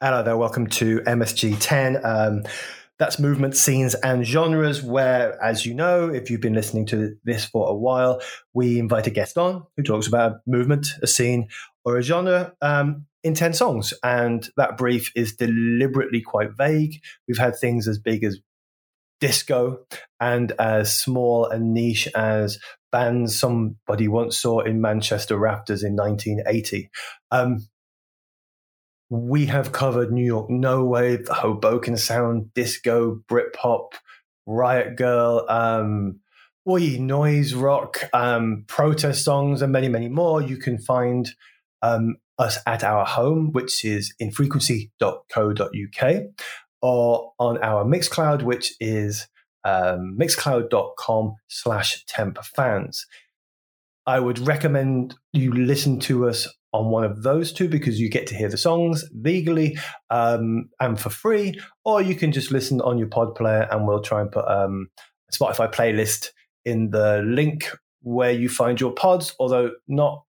Hello there, welcome to MSG 10. Um, that's movement, scenes, and genres, where, as you know, if you've been listening to this for a while, we invite a guest on who talks about a movement, a scene, or a genre um, in 10 songs. And that brief is deliberately quite vague. We've had things as big as disco and as small and niche as bands somebody once saw in Manchester Rafters in 1980. Um, we have covered New York No Wave, Hoboken Sound, Disco, Britpop, Riot Grrrl, um, Oi, noise rock, um, protest songs, and many, many more. You can find um, us at our home, which is infrequency.co.uk, or on our Mixcloud, which is um, mixcloud.com slash tempfans. I would recommend you listen to us on one of those two because you get to hear the songs legally um, and for free, or you can just listen on your pod player and we'll try and put um, a Spotify playlist in the link where you find your pods, although not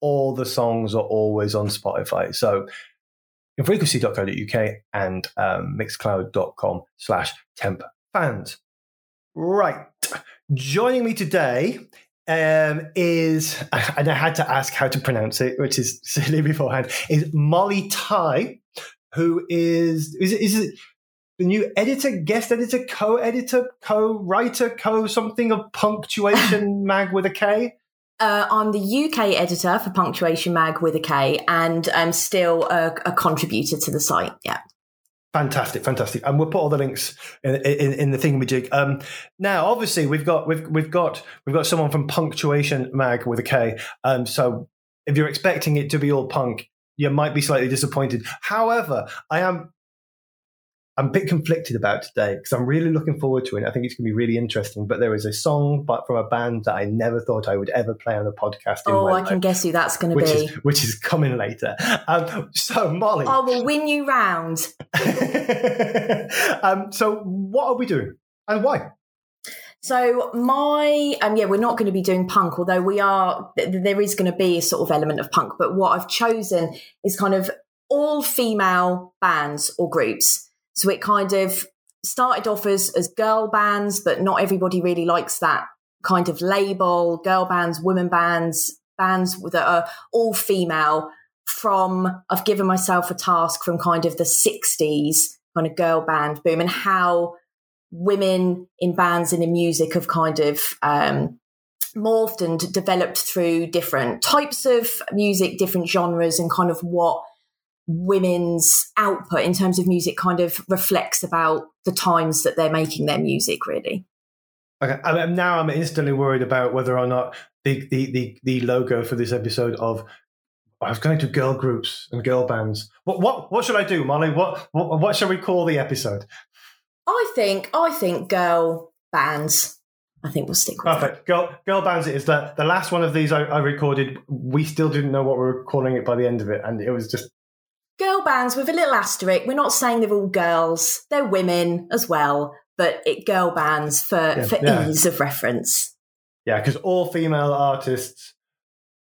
all the songs are always on Spotify. So infrequency.co.uk and um, mixcloud.com slash temp fans. Right. Joining me today um, is, and I had to ask how to pronounce it, which is silly beforehand, is Molly Tai, who is, is it, is it the new editor, guest editor, co editor, co writer, co something of Punktuation Mag with a K? Uh, I'm the UK editor for Punktuation Mag with a K, and I'm still a, a contributor to the site. Yeah. Fantastic, fantastic, and we'll put all the links in, in, in the thingamajig. Um, now, obviously, we've got we've we've got we've got someone from Punktuation Mag with a K. Um, so if you're expecting it to be all punk, you might be slightly disappointed. However, I am I'm a bit conflicted about today because I'm really looking forward to it. I think it's going to be really interesting. But there is a song but from a band that I never thought I would ever play on a podcast. oh, I life, can guess who that's going to which be. Is, which is coming later. Um, so, Molly. I will win you round. um, so, what are we doing and why? So my um yeah, we're not going to be doing punk, although we are. There is going to be a sort of element of punk, but what I've chosen is kind of all female bands or groups. So it kind of started off as, as girl bands, but not everybody really likes that kind of label. Girl bands, women bands, bands that are all female from, I've given myself a task from kind of the 60s kind of girl band boom and how women in bands and in music have kind of um, morphed and developed through different types of music, different genres, and kind of what women's output in terms of music kind of reflects about the times that they're making their music really okay mean, now i'm instantly worried about whether or not the, the the the logo for this episode of I was going to girl groups and girl bands. What what what should I do, Molly? What what, what shall we call the episode? I think I think girl bands. I think we'll stick with Perfect. Girl, girl bands it is. The, the last one of these I, I recorded, we still didn't know what we were calling it by the end of it. And it was just girl bands with a little asterisk. We're not saying they're all girls; they're women as well, but it girl bands for Yeah, for yeah. ease of reference. Yeah, because all female artists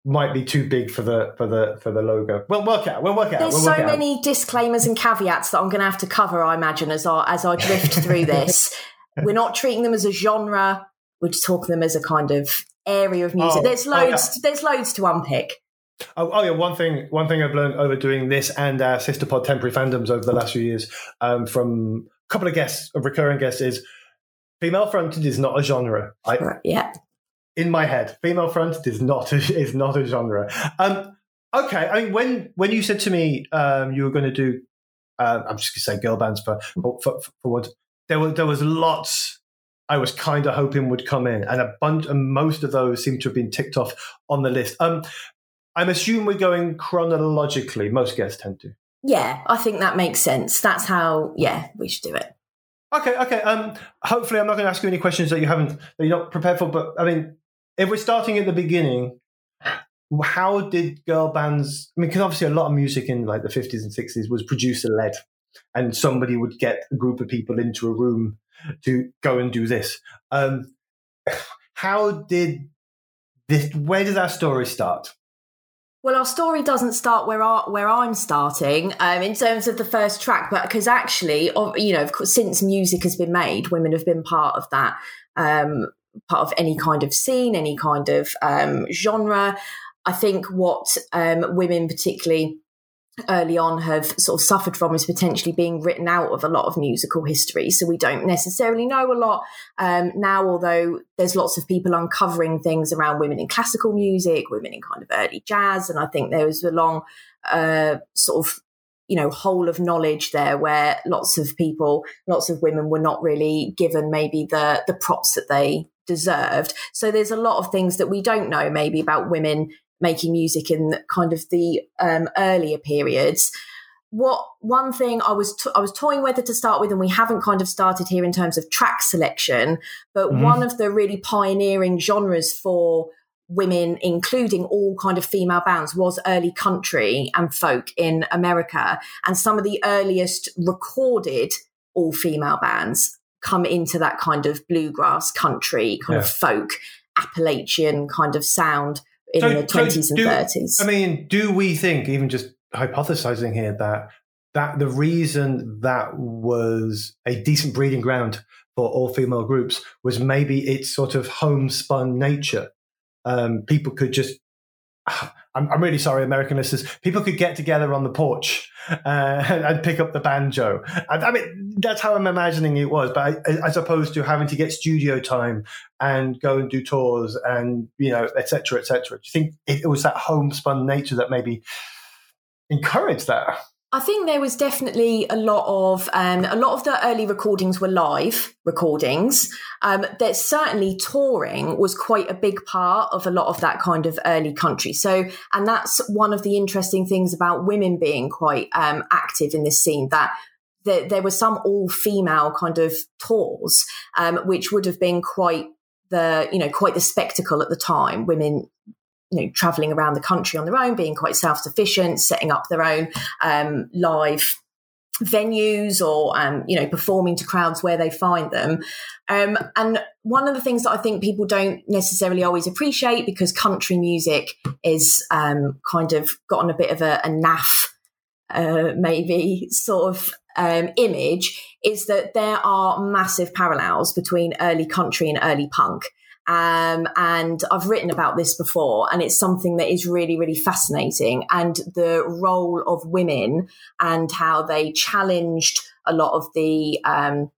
might be too big for the for the for the logo. We'll work out. We'll work out. There's We'll so work it out. many disclaimers and caveats that I'm going to have to cover. I imagine as I as I drift through this, we're not treating them as a genre. We're just talking them as a kind of area of music. Oh, there's oh, loads. There's loads to unpick. Oh, oh yeah, one thing one thing I've learned over doing this and our sister pod temporary fandoms over the last few years um, from a couple of guests, of recurring guests, is female fronted is not a genre. I, Yeah. in my head, female fronted is not a, is not a genre. Um, okay, I mean when when you said to me um, you were going to do, uh, I'm just going to say girl bands for for, for, for what there was there was lots. I was kind of hoping would come in, and a bunch, and most of those seem to have been ticked off on the list. Um, I'm assuming we're going chronologically. Most guests tend to. Yeah, I think that makes sense. That's how. Yeah, we should do it. Okay, okay. Um, hopefully, I'm not going to ask you any questions that you haven't that you're not prepared for. But I mean, if we're starting at the beginning, how did girl bands? I mean, because obviously a lot of music in like the 50s and 60s was producer led, and somebody would get a group of people into a room to go and do this. Um, how did this? Where did our story start? Well, our story doesn't start where our, where I'm starting um, in terms of the first track, but because actually, you know, since music has been made, women have been part of that, um, part of any kind of scene, any kind of um, genre. I think what um, women particularly early on have sort of suffered from is potentially being written out of a lot of musical history. So we don't necessarily know a lot um, now, although there's lots of people uncovering things around women in classical music, women in kind of early jazz. And I think there was a long uh, sort of you know whole of knowledge there where lots of people lots of women were not really given maybe the the props that they deserved so there's a lot of things that we don't know maybe about women making music in kind of the um, earlier periods. What one thing I was I was toying whether to start with, and we haven't kind of started here in terms of track selection, but mm-hmm. one of the really pioneering genres for women, including all kind of female bands, was early country and folk in America, and some of the earliest recorded all female bands come into that kind of bluegrass country kind yeah. of folk Appalachian kind of sound in so, the 20s so and 30s. I mean, do we think, even just hypothesizing here, that that the reason that was a decent breeding ground for all female groups was maybe its sort of homespun nature. Um, people could just I'm, I'm, really sorry, American listeners. People could get together on the porch uh, and pick up the banjo. I, I, mean, that's how I'm imagining it was. But I, as opposed to having to get studio time and go and do tours and you know, etc., etc. Do you think it, it was that homespun nature that maybe encouraged that? I think there was definitely a lot of um, a lot of the early recordings were live recordings. Um, that certainly touring was quite a big part of a lot of that kind of early country. So, and that's one of the interesting things about women being quite um, active in this scene. That there, there were some all female kind of tours, um, which would have been quite the you know quite the spectacle at the time. Women you know, traveling around the country on their own, being quite self sufficient, setting up their own um, live venues or um, you know performing to crowds where they find them. Um, and one of the things that i think people don't necessarily always appreciate because country music is um, kind of gotten a bit of a, a naff uh, maybe sort of um, image is that there are massive parallels between early country and early punk um, and I've written about this before, and it's something that is really, really fascinating. And the role of women and how they challenged a lot of the um,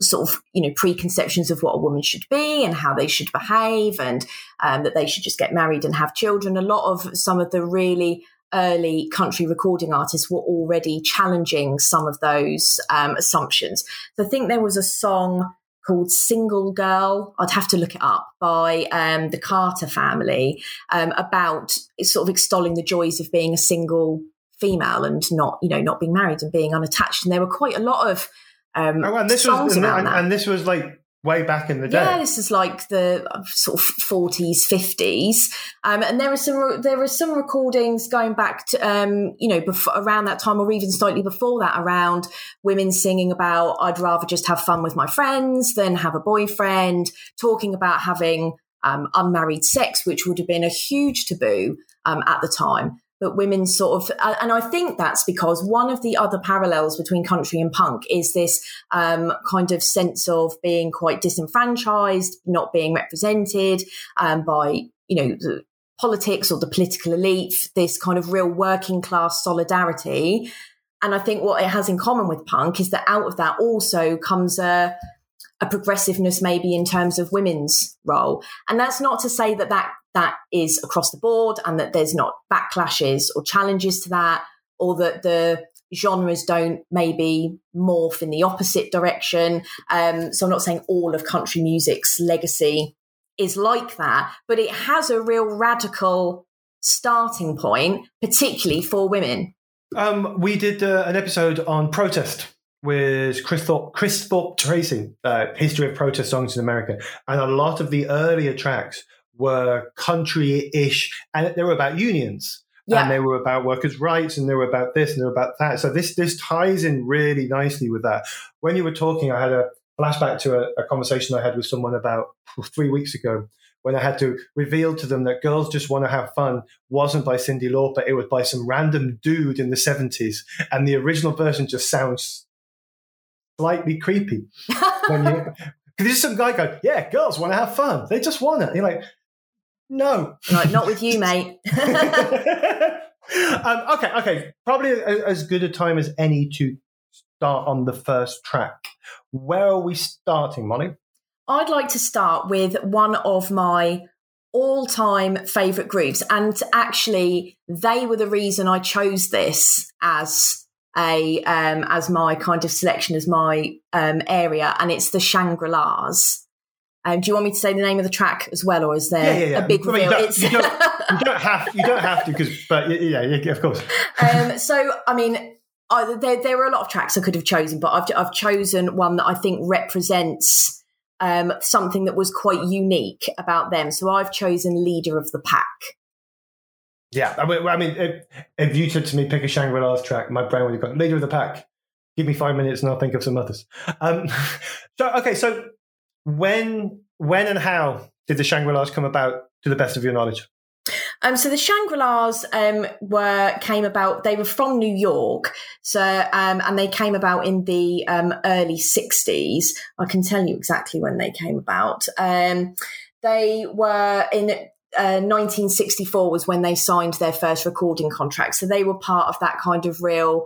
sort of you know preconceptions of what a woman should be and how they should behave, and um, that they should just get married and have children. A lot of some of the really early country recording artists were already challenging some of those um, assumptions. So I think there was a song called Single Girl. I'd have to look it up by um, the Carter family um, about sort of extolling the joys of being a single female and not, you know, not being married and being unattached. And there were quite a lot of um, oh, and this songs was, and, that. and this was like way back in the day. Yeah, this is like the uh, sort of forties, fifties, um, and there are some there are some recordings going back to um, you know before, around that time, or even slightly before that, around women singing about I'd rather just have fun with my friends than have a boyfriend, talking about having um, unmarried sex, which would have been a huge taboo um, at the time but women sort of, and I think that's because one of the other parallels between country and punk is this um, kind of sense of being quite disenfranchised, not being represented um, by, you know, the politics or the political elite, this kind of real working class solidarity. And I think what it has in common with punk is that out of that also comes a, a progressiveness maybe in terms of women's role. And that's not to say that that that is across the board and that there's not backlashes or challenges to that or that the genres don't maybe morph in the opposite direction. Um, so I'm not saying all of country music's legacy is like that, but it has a real radical starting point, particularly for women. Um, we did uh, an episode on protest with Chris Thorpe, Chris Thorpe Tracy, uh, History of Protest Songs in America. And a lot of the earlier tracks were country ish, and they were about unions. Yeah. And they were about workers' rights, and they were about this, and they were about that. So this this ties in really nicely with that. When you were talking, I had a flashback to a, a conversation I had with someone about three weeks ago, when I had to reveal to them that Girls Just Want to Have Fun wasn't by Cyndi Lauper, it was by some random dude in the 70s. And the original version just sounds slightly creepy. when you, there's some guy going, Yeah, girls want to have fun. They just want it. You're like, No. Like, not with you, mate. um, okay, okay. Probably as good a time as any to start on the first track. Where are we starting, Molly? I'd like to start with one of my all time favourite groups. And actually, they were the reason I chose this as a um, as my kind of selection as my um, area, and it's the Shangri Las. Um, do you want me to say the name of the track as well, or is there yeah, yeah, yeah. a big reveal? I mean, you, don't, you, don't, you, don't, have you don't have to because, but yeah, yeah, of course. Um, so, I mean, I, there, there were a lot of tracks I could have chosen, but I've I've chosen one that I think represents um, something that was quite unique about them. So I've chosen Leader of the Pack. Yeah, I mean, I mean if, if, you said to me, pick a Shangri La's track, my brain would have gone, Leader of the Pack. Give me five minutes and I'll think of some others. Um, so, okay, so when, when and how did the Shangri La's come about to the best of your knowledge? Um, so the Shangri Las um, were came about. They were from New York, so um, and they came about in the um, early '60s. I can tell you exactly when they came about. Um, they were in uh, 1964 was when they signed their first recording contract. So they were part of that kind of real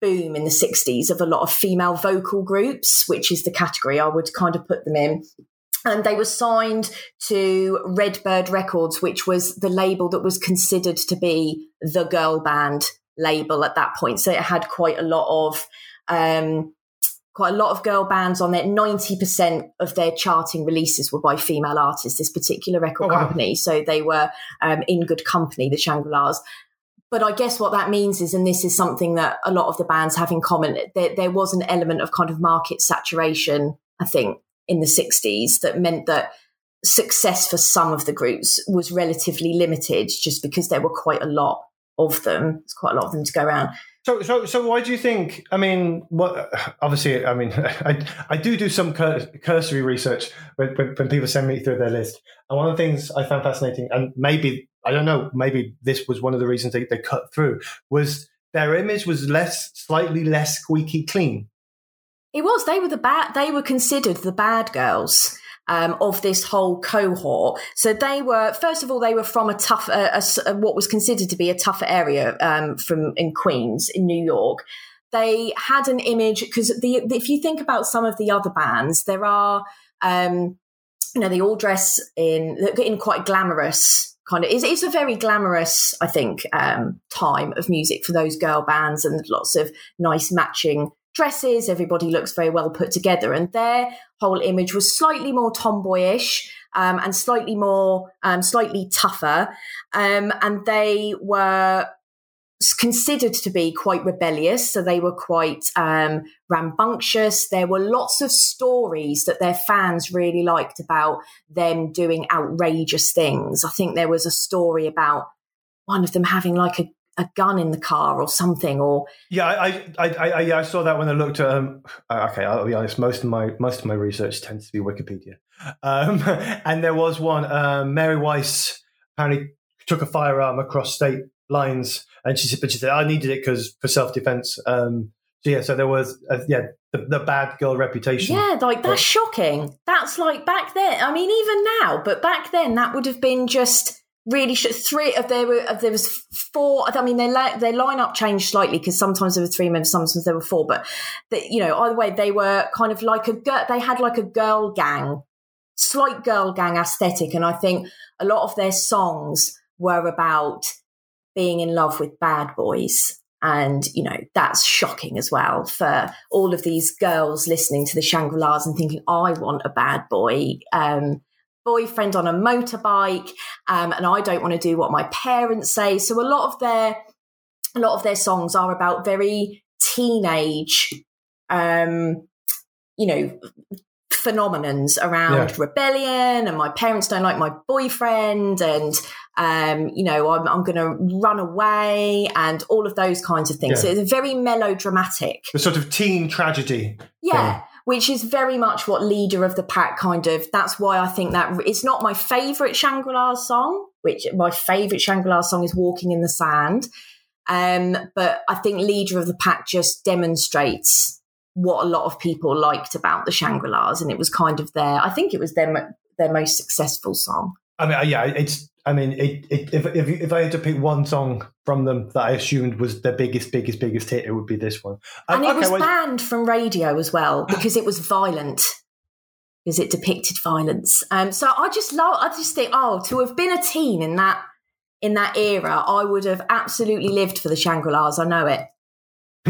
boom in the 60s of a lot of female vocal groups, which is the category I would kind of put them in and they were signed to Redbird Records, which was the label that was considered to be the girl band label at that point. So it had quite a lot of um, quite a lot of girl bands on there. Ninety percent of their charting releases were by female artists. This particular record oh, wow. company, so they were um, in good company, the Shangri Las. But I guess what that means is, and this is something that a lot of the bands have in common, there, there was an element of kind of market saturation. I think in the 60s that meant that success for some of the groups was relatively limited just because there were quite a lot of them. It's quite a lot of them to go around. So, so, so, why do you think? I mean, what? Obviously, I mean, I, I do do some cur- cursory research when, when, when, people send me through their list, and one of the things I found fascinating, and maybe I don't know, maybe this was one of the reasons they, they cut through, was their image was less, slightly less squeaky clean. It was. They were the bad. They were considered the bad girls. Um, of this whole cohort. So they were, first of all, they were from a tough, uh, a, what was considered to be a tougher area um, from in Queens, in New York. They had an image because the, if you think about some of the other bands, there are, um, you know, they all dress in in quite glamorous kind of. It's, it's a very glamorous, I think, um, time of music for those girl bands and lots of nice matching dresses, everybody looks very well put together. And their whole image was slightly more tomboyish um, and slightly more, um, slightly tougher. Um, and they were considered to be quite rebellious. So they were quite um, rambunctious. There were lots of stories that their fans really liked about them doing outrageous things. I think there was a story about one of them having like a a gun in the car or something or yeah i i i, I, yeah, I saw that when i looked at um okay i'll be honest most of my most of my research tends to be wikipedia um and there was one uh, mary weiss apparently took a firearm across state lines and she said but she said i needed it because for self-defense um so yeah so there was uh, yeah the, the, bad girl reputation yeah like that's shocking that's like back then i mean even now but back then that would have been just really should, three of there were there was four i mean their their lineup changed slightly because sometimes there were three members sometimes there were four but the, you know either way they were kind of like a girl. they had like a girl gang slight girl gang aesthetic and i think a lot of their songs were about being in love with bad boys and you know that's shocking as well for all of these girls listening to the shangri-las and thinking i want a bad boy um, boyfriend on a motorbike, um, and I don't want to do what my parents say. So a lot of their a lot of their songs are about very teenage um, you know, phenomenons around Yeah. rebellion and my parents don't like my boyfriend and um, you know I'm, I'm going to run away and all of those kinds of things. Yeah. So it's very melodramatic. The sort of teen tragedy. Yeah, which is very much what leader of the pack kind of. That's why I think that it's not my favorite Shangri La song. Which my favorite Shangri La song is "Walking in the Sand," um, but I think leader of the pack just demonstrates what a lot of people liked about the Shangri Las, and it was kind of their. I think it was their their most successful song. I mean, yeah, it's. I mean, it, it, if, if if I had to pick one song from them that I assumed was their biggest, biggest, biggest hit, it would be this one. Um, And it was well, banned from radio as well because it was violent, because it depicted violence. Um, so I just love. I just think, oh, to have been a teen in that in that era, I would have absolutely lived for the Shangri Las. I know it.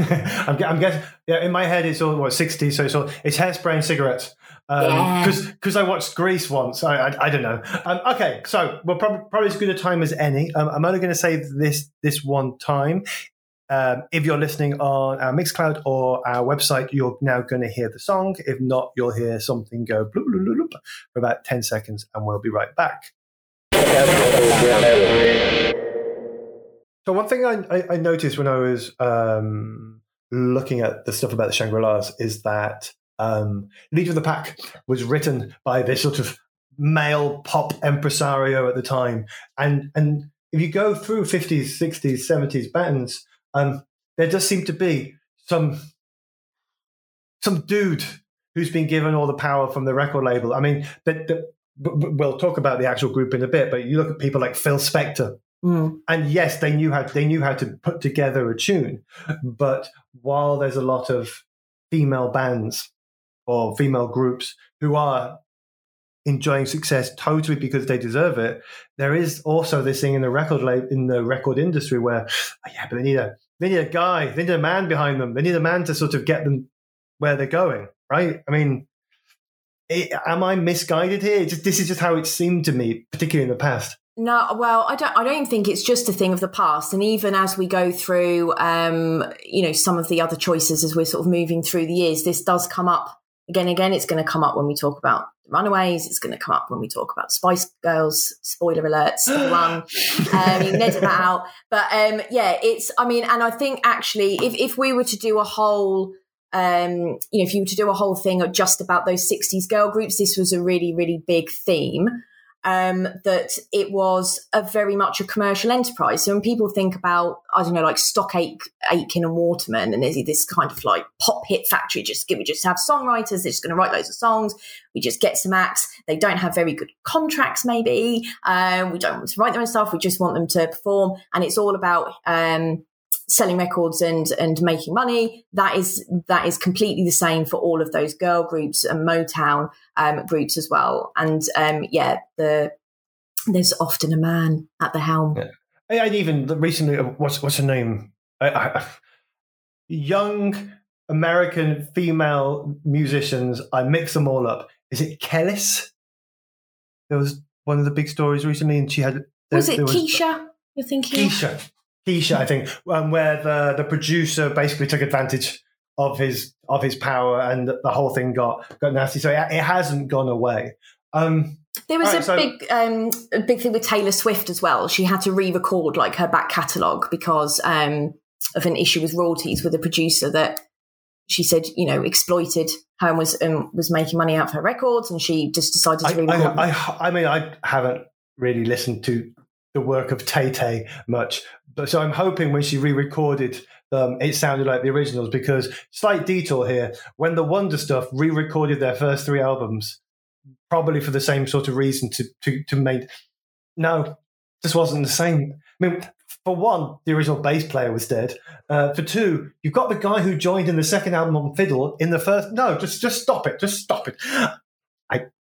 I'm, I'm guessing. Yeah, in my head, it's all what 60s, so it's all it's hairspray and cigarettes. Yeah. Because because I watched Grease once. I I, I don't know. Um, okay, so well, probably, probably as good a time as any. Um, I'm only going to say this this one time. Um, if you're listening on our Mixcloud or our website, you're now going to hear the song. If not, you'll hear something go bloop, bloop, bloop, bloop for about 10 seconds, and we'll be right back. So one thing I, I, I noticed when I was um, looking at the stuff about the Shangri-Las is that um, Leader of the Pack was written by this sort of male pop impresario at the time. And, and if you go through 50s, 60s, 70s bands, um, there does seem to be some, some dude who's been given all the power from the record label. I mean, we'll talk about the actual group in a bit, but you look at people like Phil Spector, Mm. and yes, they knew how they knew how to put together a tune. But while there's a lot of female bands or female groups who are enjoying success totally because they deserve it, there is also this thing in the record in the record industry where oh, yeah, but they need a they need a guy, they need a man behind them, they need a man to sort of get them where they're going, right? I mean. It, am I misguided here? Just, this is just how it seemed to me, particularly in the past. No, well, I don't. I don't think it's just a thing of the past. And even as we go through, um, you know, some of the other choices as we're sort of moving through the years, this does come up again. and Again, it's going to come up when we talk about Runaways. It's going to come up when we talk about Spice Girls. Spoiler alert: still run. um, you can edit that out. But um, yeah, it's. I mean, and I think actually, if if we were to do a whole um, you know, if you were to do a whole thing just about those 60s girl groups, this was a really, really big theme. Um, that it was a very much a commercial enterprise. So when people think about, I don't know, like Stock Aitken and Waterman, and there's this kind of like pop hit factory, just give we just have songwriters, they're just going to write loads of songs. We just get some acts. They don't have very good contracts, maybe. Um, we don't want to write their own stuff. We just want them to perform, and it's all about um, selling records and and making money that is that is completely the same for all of those girl groups and motown um, groups as well and um, yeah the there's often a man at the helm Yeah. And even recently, uh, what's what's her name? I, I, young American female musicians. I mix them all up. Is it Kellis? There was one of the big stories recently, and she had. There, was it Kesha you're thinking Kesha. Kesha, I think, um, where the the producer basically took advantage of his of his power, and the whole thing got got nasty. So it, it hasn't gone away. Um, There was Right, a so- big, um, a big thing with Taylor Swift as well. She had to re-record like her back catalogue because um, of an issue with royalties with a producer that she said, you know, exploited her and was um, was making money out of her records, and she just decided to re-record. I, I, I mean, I haven't really listened to the work of Tay Tay much, but so I'm hoping when she re-recorded them, it sounded like the originals. Because slight detour here, when the Wonder Stuff re-recorded their first three albums, probably for the same sort of reason to to to make no, this wasn't the same. I mean. For one, the original bass player was dead. Uh, for two, you've got the guy who joined in the second album on fiddle in the first. No, just just stop it. Just stop it.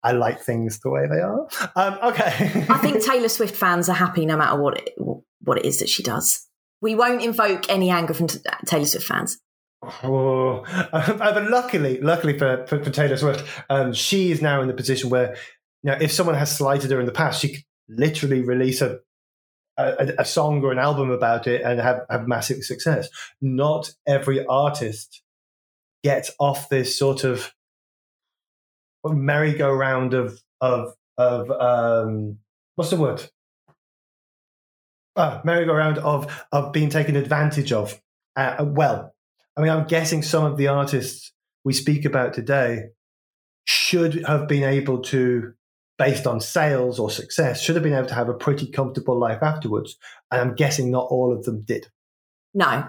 I, like things the way they are. Um, okay. I think Taylor Swift fans are happy no matter what it what it is that she does. We won't invoke any anger from Taylor Swift fans. Oh, uh, but luckily, luckily for, for, for Taylor Swift, um, she is now in the position where, you know, if someone has slighted her in the past, she could literally release a, a, a song or an album about it and have, have massive success. Not every artist gets off this sort of merry-go-round of of of um, what's the word? Uh, merry-go-round of of being taken advantage of. Uh, well, I mean, I'm guessing some of the artists we speak about today should have been able to, based on sales or success, should have been able to have a pretty comfortable life afterwards. And I'm guessing not all of them did. No,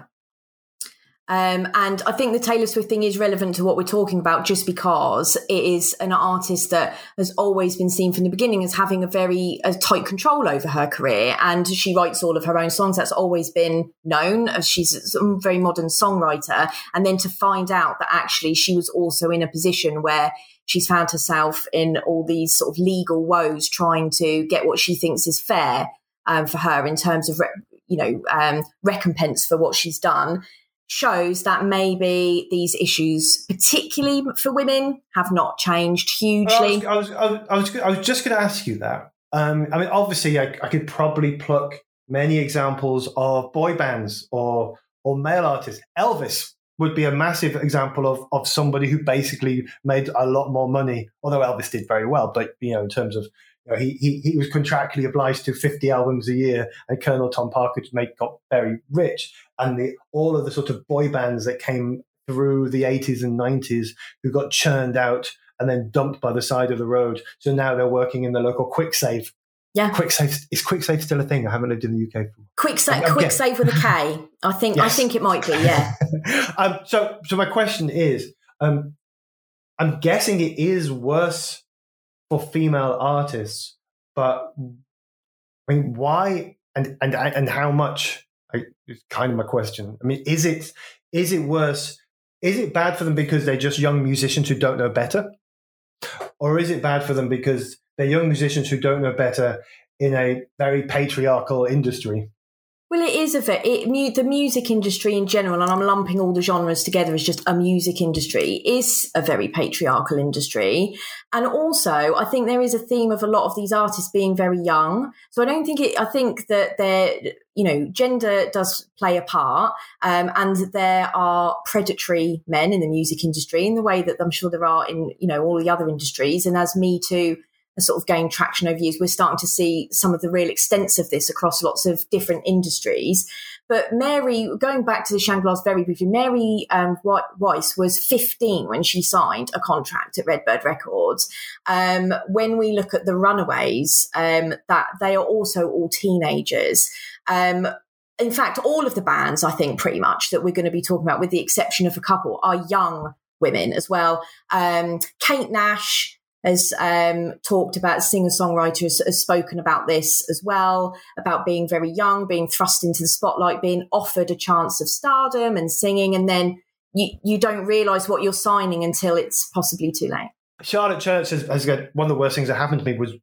um, and I think the Taylor Swift thing is relevant to what we're talking about just because it is an artist that has always been seen from the beginning as having a very a tight control over her career. And she writes all of her own songs. That's always been known as she's a very modern songwriter. And then to find out that actually she was also in a position where she's found herself in all these sort of legal woes trying to get what she thinks is fair um, for her in terms of, re- you know, um, recompense for what she's done shows that maybe these issues, particularly for women, have not changed hugely. I was, I was, I was, I was just going to ask you that. Um, I mean, obviously, I, I, could probably pluck many examples of boy bands or or male artists. Elvis would be a massive example of of somebody who basically made a lot more money. Although Elvis did very well, but you know, in terms of you know, he, he he was contractually obliged to 50 albums a year, and Colonel Tom Parker to make got very rich and the all of the sort of boy bands that came through the 80s and 90s who got churned out and then dumped by the side of the road. So now they're working in the local Kwik Save. Yeah, Kwik Save is Kwik Save still a thing? I haven't lived in the UK. For. Kwik Save, Kwik Save with a K. I think yes. I think it might be. Yeah. um, so so my question is, um, I'm guessing it is worse for female artists, but I mean, why and and and how much is kind of my question. I mean, is it is it worse? Is it bad for them because they're just young musicians who don't know better, or is it bad for them because they're young musicians who don't know better in a very patriarchal industry? Well, it is a. It, the music industry in general, and I'm lumping all the genres together as just a music industry, is a very patriarchal industry. And also, I think there is a theme of a lot of these artists being very young. So I don't think it. I think that they're, you know, gender does play a part, um, and there are predatory men in the music industry in the way that I'm sure there are in, you know, all the other industries. And as Me Too sort of gained traction over years. We're starting to see some of the real extents of this across lots of different industries. But Mary, going back to the Shangri-Las very briefly, Mary um, Weiss was 15 when she signed a contract at Redbird Records. Um, when we look at the Runaways, um, that they are also all teenagers. Um, in fact, all of the bands, I think, pretty much that we're going to be talking about, with the exception of a couple, are young women as well. Um, Kate Nash, has um, talked about, singer songwriter has, has, spoken about this as well, about being very young, being thrust into the spotlight, being offered a chance of stardom and singing, and then you, you don't realize what you're signing until it's possibly too late. Charlotte Church has, has got one of the worst things that happened to me was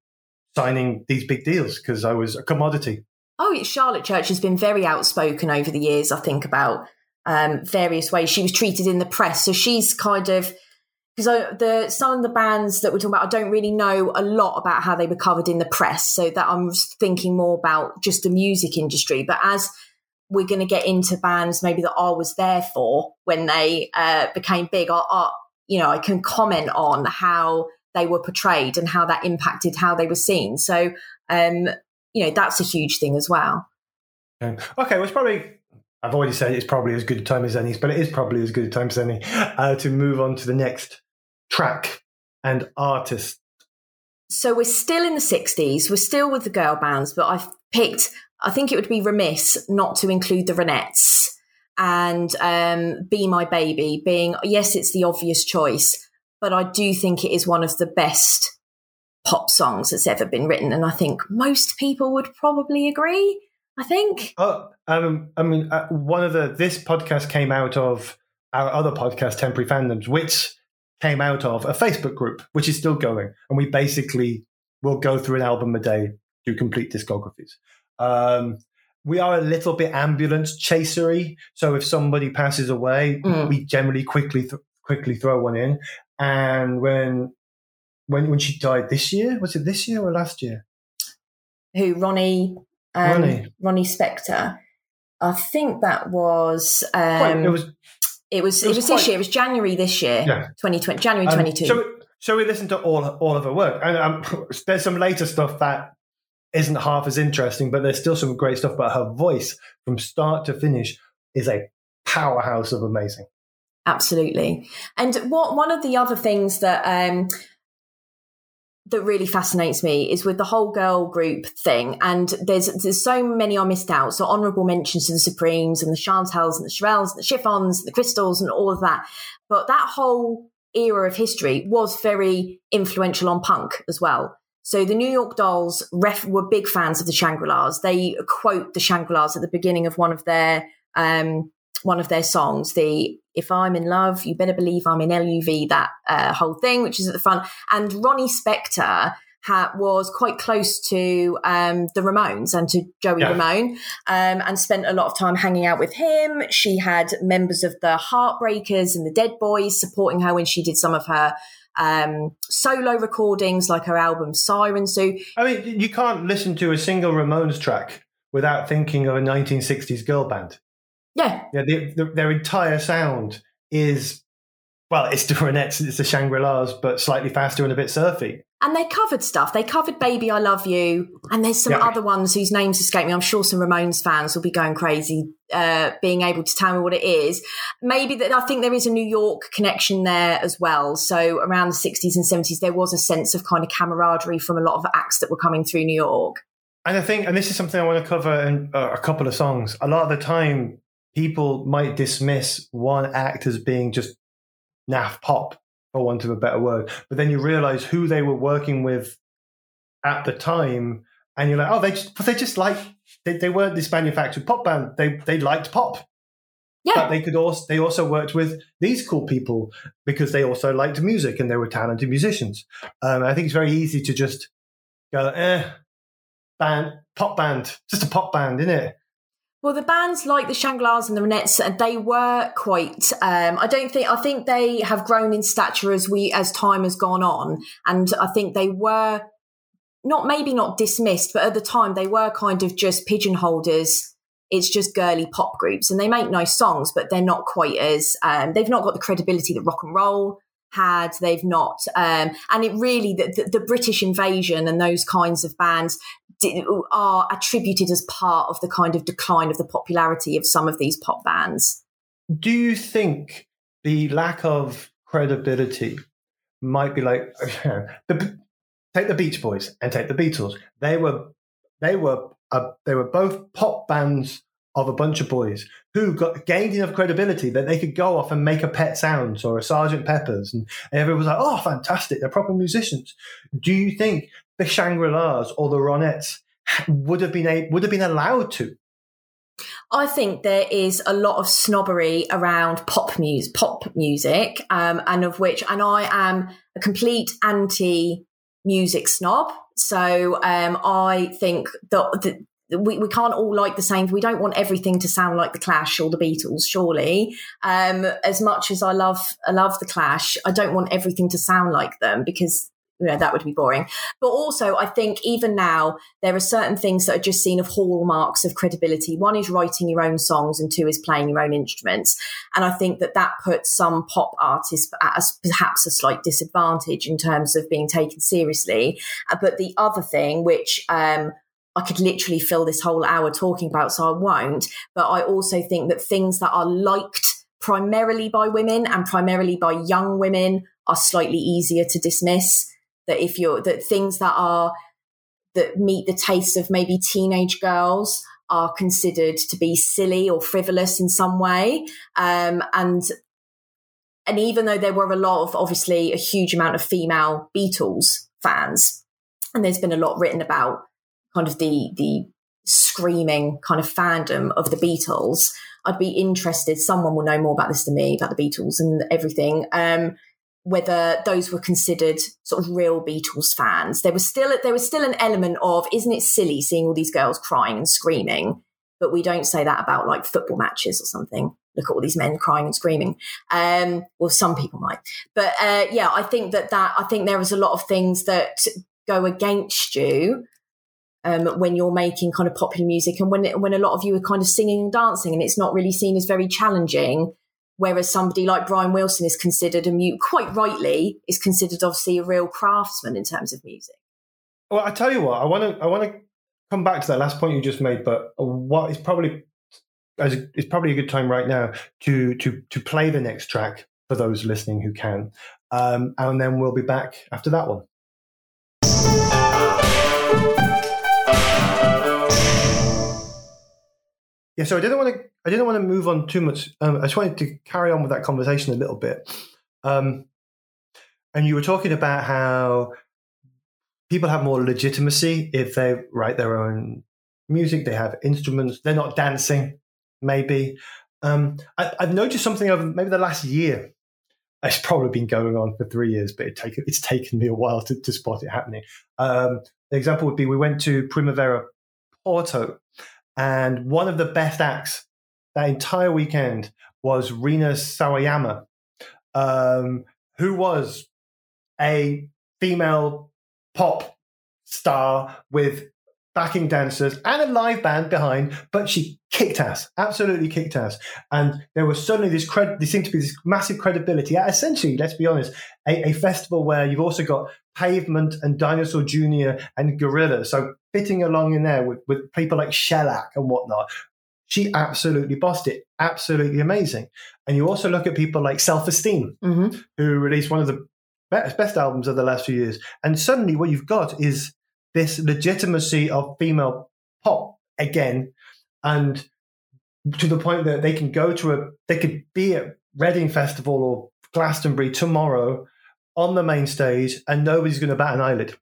signing these big deals because I was a commodity. Oh, Charlotte Church has been very outspoken over the years, I think, about um, various ways she was treated in the press. So she's kind of because the some of the bands that we're talking about, I don't really know a lot about how they were covered in the press. So that I'm thinking more about just the music industry. But as we're going to get into bands maybe that I was there for when they uh, became big, I, I, you know, I can comment on how they were portrayed and how that impacted how they were seen. So, um, you know, that's a huge thing as well. Okay, well, it's probably I've already said it's probably as good a time as any, but it is probably as good a time as any uh, to move on to the next track and artist. So we're still in the 60s, we're still with the girl bands, but I've picked, I think it would be remiss not to include the Ronettes and um, Be My Baby being, yes, it's the obvious choice, but I do think it is one of the best pop songs that's ever been written. And I think most people would probably agree. I think. Oh, um, I mean, uh, one of the this podcast came out of our other podcast, Temporary Fandoms, which came out of a Facebook group, which is still going, and we basically will go through an album a day, do complete discographies. Um, we are a little bit ambulance chasery, so if somebody passes away, mm. we generally quickly th- quickly throw one in. And when when when she died this year, was it this year or last year? Who Ronnie um, Ronnie. Ronnie Spector. I think that was. Um, it was. It was it was, it was quite, this year. It was January this year, yeah. 2020, January um, 22. So, so we listen to all all of her work, and um, there's some later stuff that isn't half as interesting, but there's still some great stuff. But her voice from start to finish is a powerhouse of amazing. Absolutely. And what one of the other things that um, that really fascinates me is with the whole girl group thing. And there's there's so many I missed out. So honourable mentions to the Supremes and the Chantels and the Shirelles and the Chiffons and the Crystals and all of that. But that whole era of history was very influential on punk as well. So the New York Dolls ref- were big fans of the Shangri-Las. They quote the Shangri-Las at the beginning of one of their um, one of their songs, the If I'm in Love, You Better Believe I'm in LUV, that uh, whole thing, which is at the front. And Ronnie Spector ha- was quite close to um, the Ramones and to Joey yeah. Ramone um, and spent a lot of time hanging out with him. She had members of the Heartbreakers and the Dead Boys supporting her when she did some of her um, solo recordings, like her album Siren. So, I mean, you can't listen to a single Ramones track without thinking of a 1960s girl band. Yeah. Yeah. The, the, their entire sound is, well, it's the Ronettes, it's the Shangri La's, but slightly faster and a bit surfy. And they covered stuff. They covered Baby I Love You. And there's some yeah. other ones whose names escape me. I'm sure some Ramones fans will be going crazy uh, being able to tell me what it is. Maybe that I think there is a New York connection there as well. So around the 60s and 70s, there was a sense of kind of camaraderie from a lot of acts that were coming through New York. And I think, and this is something I want to cover in uh, a couple of songs. A lot of the time, people might dismiss one act as being just naff pop, for want of a better word. But then you realize who they were working with at the time, and you're like, oh, they just, they just like they, they weren't this manufactured pop band. They they liked pop. Yeah. But they could also they also worked with these cool people because they also liked music and they were talented musicians. Um, I think it's very easy to just go, eh, band, pop band, just a pop band, isn't it? Well, the bands like the Shangri-Las and the Ronettes, uh, they were quite. Um, I don't think. I think they have grown in stature as we as time has gone on, and I think they were not maybe not dismissed, but at the time they were kind of just pigeonholed it's just girly pop groups, and they make nice songs, but they're not quite as. Um, they've not got the credibility that rock and roll had. They've not, um, and it really the, the, the, British invasion and those kinds of bands are attributed as part of the kind of decline of the popularity of some of these pop bands. Do you think the lack of credibility might be like the, take the Beach Boys and take the Beatles? They were they were uh, they were both pop bands of a bunch of boys who got gained enough credibility that they could go off and make a Pet Sounds or a Sergeant Pepper's, and everyone was like, "Oh, fantastic! They're proper musicians." Do you think the Shangri Las or the Ronettes would have been a, would have been allowed to? I think there is a lot of snobbery around pop music, pop music, um, and of which, and I am a complete anti music snob. So um, I think that, we, we can't all like the same. We don't want everything to sound like the Clash or the Beatles, surely. Um, as much as I love I love the Clash, I don't want everything to sound like them because you know that would be boring. But also i think even now there are certain things that are just seen of hallmarks of credibility. One is writing your own songs and two is playing your own instruments. And i think that that puts some pop artists at a, perhaps a slight disadvantage in terms of being taken seriously. Uh, but the other thing which um, I could literally fill this whole hour talking about, so I won't. But I also think that things that are liked primarily by women and primarily by young women are slightly easier to dismiss that if you're that things that are that meet the taste of maybe teenage girls are considered to be silly or frivolous in some way. Um, and and even though there were a lot of obviously a huge amount of female beatles fans and there's been a lot written about kind of the the screaming kind of fandom of the beatles i'd be interested someone will know more about this than me about the beatles and everything um, whether those were considered sort of real Beatles fans. There was still there was still an element of isn't it silly seeing all these girls crying and screaming? But we don't say that about like football matches or something. Look at all these men crying and screaming. Um, well, some people might, but uh, yeah, I think that that I think there is a lot of things that go against you um, when you're making kind of popular music, and when when a lot of you are kind of singing and dancing, and it's not really seen as very challenging whereas somebody like Brian Wilson is considered a mute, quite rightly, is considered obviously a real craftsman in terms of music. Well, I tell you what, I want to I want to come back to that last point you just made, but what is probably as it's probably a good time right now to to to play the next track for those listening who can, um, and then we'll be back after that one. Yeah, so I didn't want to. I didn't want to move on too much. Um, I just wanted to carry on with that conversation a little bit. Um, and you were talking about how people have more legitimacy if they write their own music. They have instruments. They're not dancing. Maybe. Um, I, have noticed something over maybe the last year. It's probably been going on for three years, but it take, it's taken me a while to, to spot it happening. Um, the example would be we went to Primavera Porto and one of the best acts that entire weekend was Rina Sawayama, um, who was a female pop star with backing dancers and a live band behind, but she kicked ass, absolutely kicked ass. And there was suddenly this cred, there seemed to be this massive credibility at essentially, let's be honest, a, a festival where you've also got Pavement and Dinosaur Jr. and Gorilla. So fitting along in there with, with people like Shellac and whatnot. She absolutely bossed it. Absolutely amazing. And you also look at people like Self Esteem, mm-hmm. who released one of the best, best albums of the last few years. And suddenly what you've got is this legitimacy of female pop again. And to the point that they can go to a, they could be at Reading Festival or Glastonbury tomorrow on the main stage and nobody's going to bat an eyelid.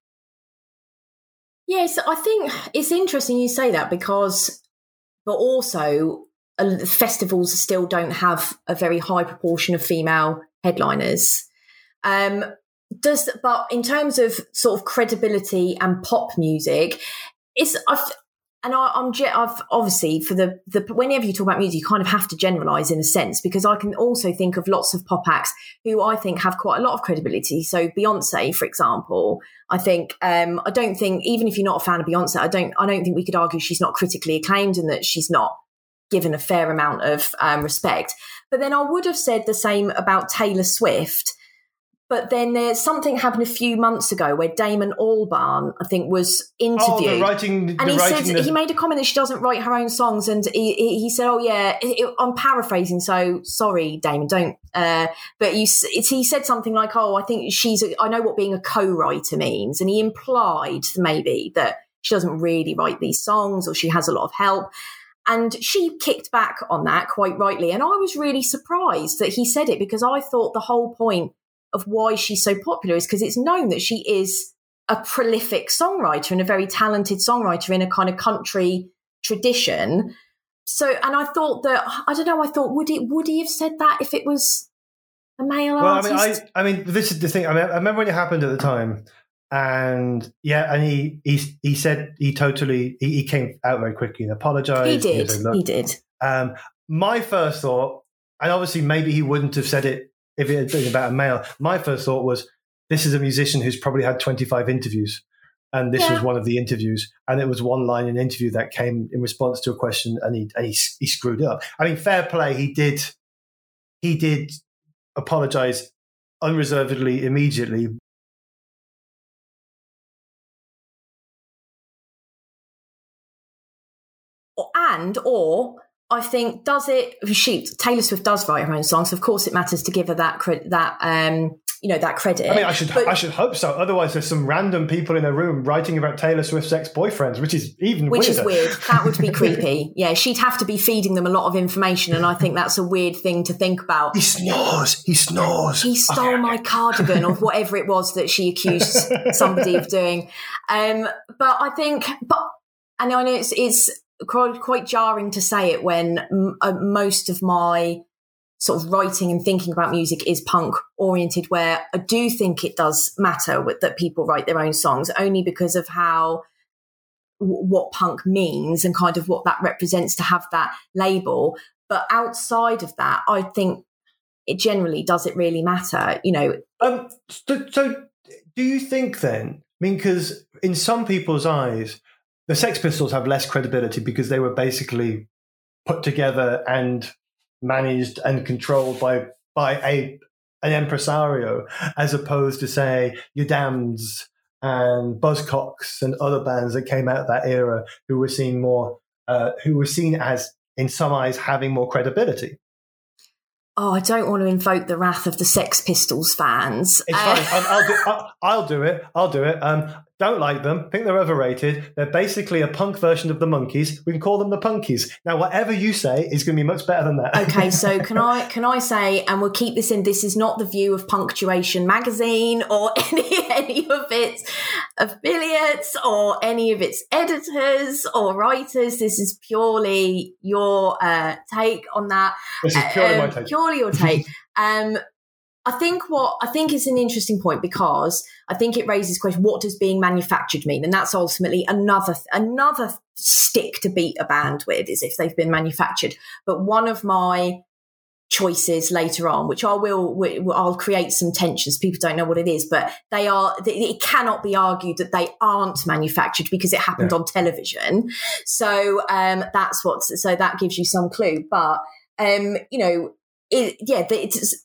Yes, I think it's interesting you say that because, but also uh, festivals still don't have a very high proportion of female headliners. Um, does but in terms of sort of credibility and pop music, it's I've, and I, am I've obviously for the the whenever you talk about music, you kind of have to generalize in a sense because I can also think of lots of pop acts who I think have quite a lot of credibility. So Beyonce, for example, I think um, I don't think even if you're not a fan of Beyonce, I don't I don't think we could argue she's not critically acclaimed and that she's not given a fair amount of um, respect. But then I would have said the same about Taylor Swift but then there's something happened a few months ago where Damon Albarn, I think, was interviewed. Oh, the writing, and he writing said the... he made a comment that she doesn't write her own songs, and he, he said, "Oh yeah, it, I'm paraphrasing, so sorry, Damon, don't." Uh, but you, he said something like, "Oh, I think she's, a, I know what being a co-writer means," and he implied maybe that she doesn't really write these songs or she has a lot of help. And she kicked back on that quite rightly. And I was really surprised that he said it because I thought the whole point of why she's so popular is because it's known that she is a prolific songwriter and a very talented songwriter in a kind of country tradition. So, and I thought that I don't know. I thought would he would he have said that if it was a male well, artist? I mean, I, I mean, this is the thing. I mean, I remember when it happened at the time, and yeah, and he he he said he totally he, he came out very quickly and apologized. He did. He, he did. Um, my first thought, and obviously maybe he wouldn't have said it if it had been about a male, my first thought was this is a musician who's probably had 25 interviews. And this yeah. was one of the interviews. And it was one line in an interview that came in response to a question and he, and he, he screwed up. I mean, fair play. He did, he did apologize unreservedly immediately. And, or I think does it She Taylor Swift does write her own songs. Of course, it matters to give her that that um, you know that credit. I mean, I should but, I should hope so. Otherwise, there's some random people in a room writing about Taylor Swift's ex boyfriends, which is even which weirder. is weird. That would be creepy. Yeah, she'd have to be feeding them a lot of information, and I think that's a weird thing to think about. He snores. He snores. He stole my cardigan or whatever it was that she accused somebody of doing. Um, but I think, but and I know it's it's quite, quite jarring to say it when m- uh, most of my sort of writing and thinking about music is punk oriented where I do think it does matter with, that people write their own songs only because of how what punk means and kind of what that represents to have that label. But outside of that I think it generally does it really matter you know? Um so, so do you think then I mean because in some people's eyes the Sex Pistols have less credibility because they were basically put together and managed and controlled by by a an impresario, as opposed to say your Damns and Buzzcocks and other bands that came out of that era who were seen more, uh, who were seen as, in some eyes, having more credibility. Oh, I don't want to invoke the wrath of the Sex Pistols fans. It's fine. I'll, I'll, do, I'll, I'll, do, it. I'll do it. Um, don't like them. Think they're overrated. They're basically a punk version of the Monkees. We can call them the Punkies. Now, whatever you say is going to be much better than that. okay, so can I can I say, and we'll keep this in. This is not the view of Punktuation magazine or any any of its affiliates or any of its editors or writers. This is purely your uh, take on that. This is purely um, my take. Purely your take. um, I think what I think is an interesting point because I think it raises question: What does being manufactured mean? And that's ultimately another another stick to beat a band with is if they've been manufactured. But one of my choices later on, which I will, I'll create some tensions. People don't know what it is, but they are. It cannot be argued that they aren't manufactured because it happened yeah. on television. So um, that's what. So that gives you some clue. But um, you know, it, yeah, it's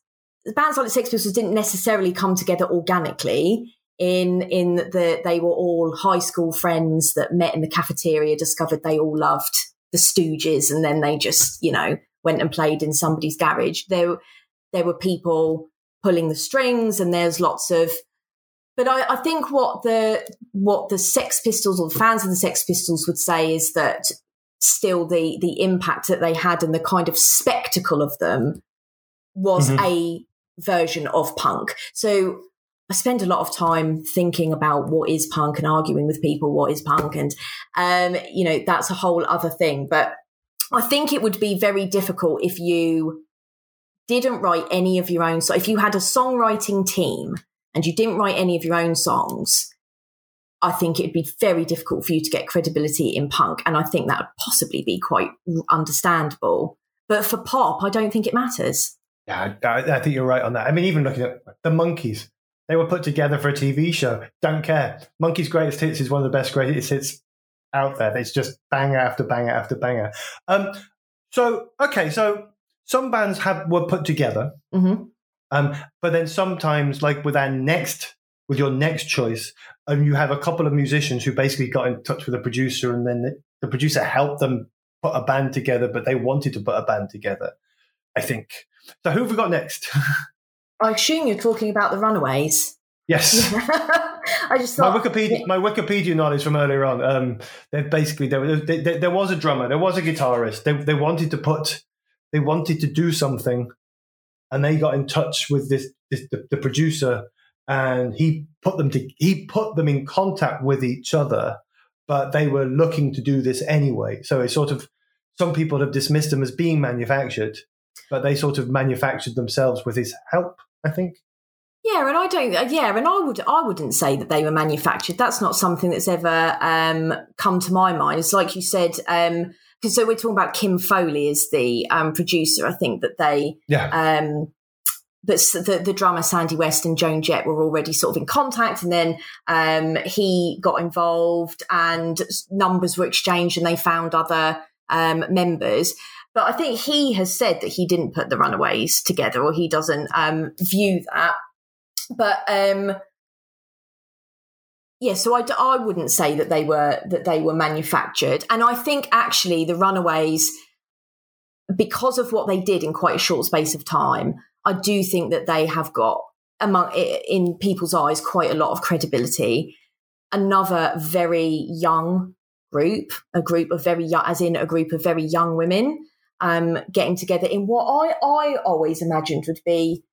bands like the Sex Pistols didn't necessarily come together organically. In in that they were all high school friends that met in the cafeteria, discovered they all loved the Stooges, and then they just you know went and played in somebody's garage. There there were people pulling the strings, and there's lots of. But I, I think what the what the Sex Pistols or the fans of the Sex Pistols would say is that still the the impact that they had and the kind of spectacle of them was mm-hmm. a version of punk. So I spend a lot of time thinking about what is punk and arguing with people what is punk. And, um, you know, that's a whole other thing. But I think it would be very difficult if you didn't write any of your own. So if you had a songwriting team and you didn't write any of your own songs, I think it'd be very difficult for you to get credibility in punk. And I think that would possibly be quite understandable. But for pop, I don't think it matters. Yeah, I, I, think you're right on that. I mean, even looking at the Monkees, they were put together for a TV show. Don't care. Monkees' Greatest Hits is one of the best greatest hits out there. It's just banger after banger after banger. Um, so okay, so some bands have were put together, mm-hmm. um, but then sometimes, like with our next, with your next choice, um, you have a couple of musicians who basically got in touch with a producer, and then the, the producer helped them put a band together, but they wanted to put a band together. I think. So who have we got next? I assume you're talking about the Runaways. Yes. I just thought my Wikipedia my Wikipedia knowledge from earlier on. Um, they basically there, there was a drummer, there was a guitarist. They they wanted to put they wanted to do something, and they got in touch with this, this the, the producer, and he put them to he put them in contact with each other, but they were looking to do this anyway. So it sort of some people have dismissed them as being manufactured, but they sort of manufactured themselves with his help, I think. Yeah, and I don't. Uh, yeah, and I would. I wouldn't say that they were manufactured. That's not something that's ever um, come to my mind. It's like you said. Um, because so we're talking about Kim Fowley as the um, producer. I think that they. Yeah. Um, but the, the drummer Sandy West and Joan Jett were already sort of in contact, and then um, he got involved, and numbers were exchanged, and they found other um, members. But I think he has said that he didn't put the Runaways together, or he doesn't um, view that. But um, yeah, so I, I wouldn't say that they were that they were manufactured, and I think actually the Runaways, because of what they did in quite a short space of time, I do think that they have got among in people's eyes quite a lot of credibility. Another very young group, a group of very young, as in a group of very young women um, getting together in what I, I always imagined would be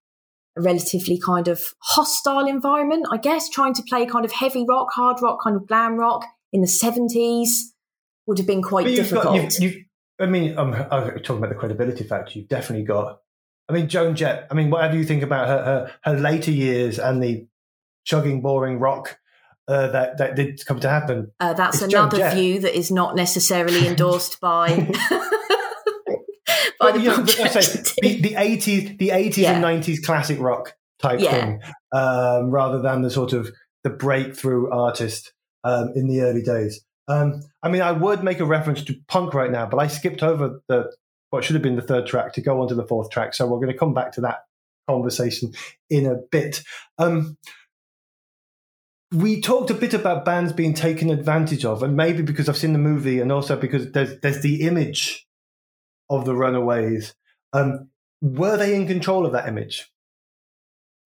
a relatively kind of hostile environment, I guess, trying to play kind of heavy rock, hard rock, kind of glam rock in the 70s would have been quite difficult. Got, you've, you've, I mean, I'm, I'm, talking about the credibility factor. You've definitely got, I mean, Joan Jett, I mean, whatever you think about her, her, her later years and the chugging, boring rock uh, that that did come to happen. Uh, that's another view that is not necessarily endorsed by by the, yeah, the, the 80s, the 80s yeah. and 90s classic rock type yeah. thing, um, rather than the sort of the breakthrough artist um, in the early days. Um, I mean, I would make a reference to punk right now, but I skipped over the what should have been the third track to go on to the fourth track. So we're going to come back to that conversation in a bit. Um, we talked a bit about bands being taken advantage of, and maybe because I've seen the movie, and also because there's there's the image of the Runaways. Um, were they in control of that image?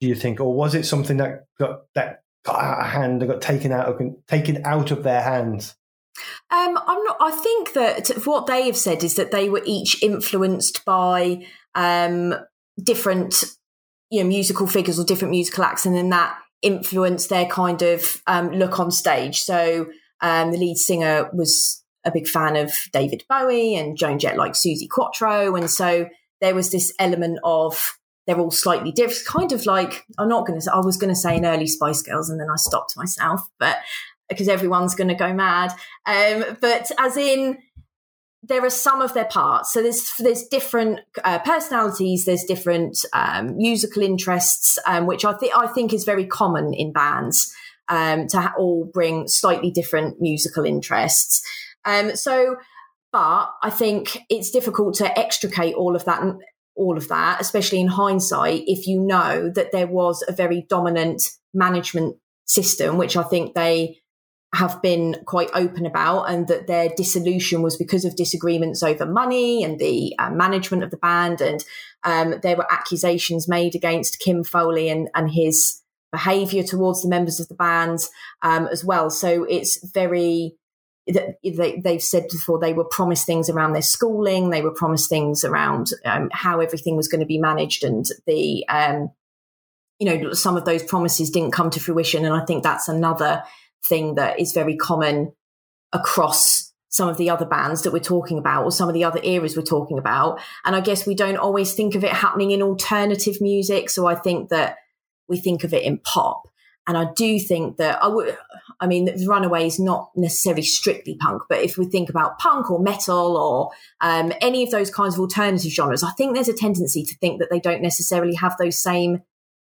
Do you think, or was it something that got that got out of hand, that got taken out of taken out of their hands? Um, I'm not. I think that what they have said is that they were each influenced by um, different, you know, musical figures or different musical acts, and then that influenced their kind of um, look on stage. So um, the lead singer was a big fan of David Bowie, and Joan Jett like Suzi Quatro, and so there was this element of they're all slightly different, kind of like I'm not going to. I was going to say an early Spice Girls, and then I stopped myself, but because everyone's going to go mad. Um, but as in, there are some of their parts. So there's there's different uh, personalities. There's different um, musical interests, um, which I think I think is very common in bands um, to ha- all bring slightly different musical interests. Um, so, but I think it's difficult to extricate all of that all of that, especially in hindsight, if you know that there was a very dominant management system, which I think they have been quite open about, and that their dissolution was because of disagreements over money and the uh, management of the band. And um, there were accusations made against Kim Fowley and, and his behavior towards the members of the band um, as well. So it's very. They, they've said before they were promised things around their schooling, they were promised things around um, how everything was going to be managed, and the um, you know some of those promises didn't come to fruition. And I think that's another thing that is very common across some of the other bands that we're talking about or some of the other eras we're talking about. And I guess we don't always think of it happening in alternative music. So I think that we think of it in pop. And I do think that I would, I mean, Runaway is not necessarily strictly punk, but if we think about punk or metal or um, any of those kinds of alternative genres, I think there's a tendency to think that they don't necessarily have those same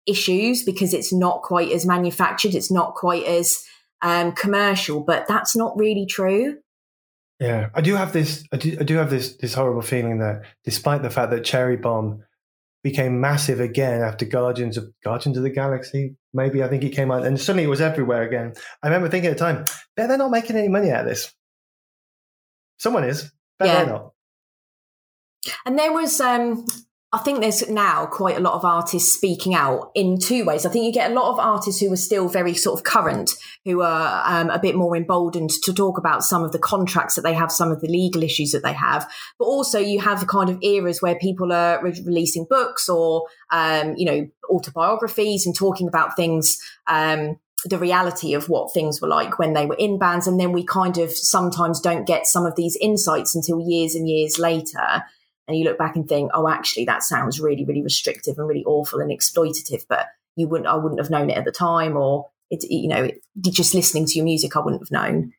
issues because it's not quite as manufactured, it's not quite as um, commercial, but that's not really true. Yeah, I do have this. I do, I do have this this horrible feeling that, despite the fact that Cherry Bomb became massive again after Guardians of Guardians of the Galaxy, maybe I think it came out and suddenly it was everywhere again. I remember thinking at the time, yeah, they're not making any money out of this. Someone is, but yeah. they're not. And there was um, I think there's now quite a lot of artists speaking out in two ways. I think you get a lot of artists who are still very sort of current, who are um, a bit more emboldened to talk about some of the contracts that they have, some of the legal issues that they have. But also, you have the kind of eras where people are re- releasing books or, um, you know, autobiographies and talking about things. Um, the reality of what things were like when they were in bands. And then we kind of sometimes don't get some of these insights until years and years later and you look back and think, oh, actually, that sounds really, really restrictive and really awful and exploitative. But you wouldn't, I wouldn't have known it at the time, or it, you know, it, just listening to your music, I wouldn't have known.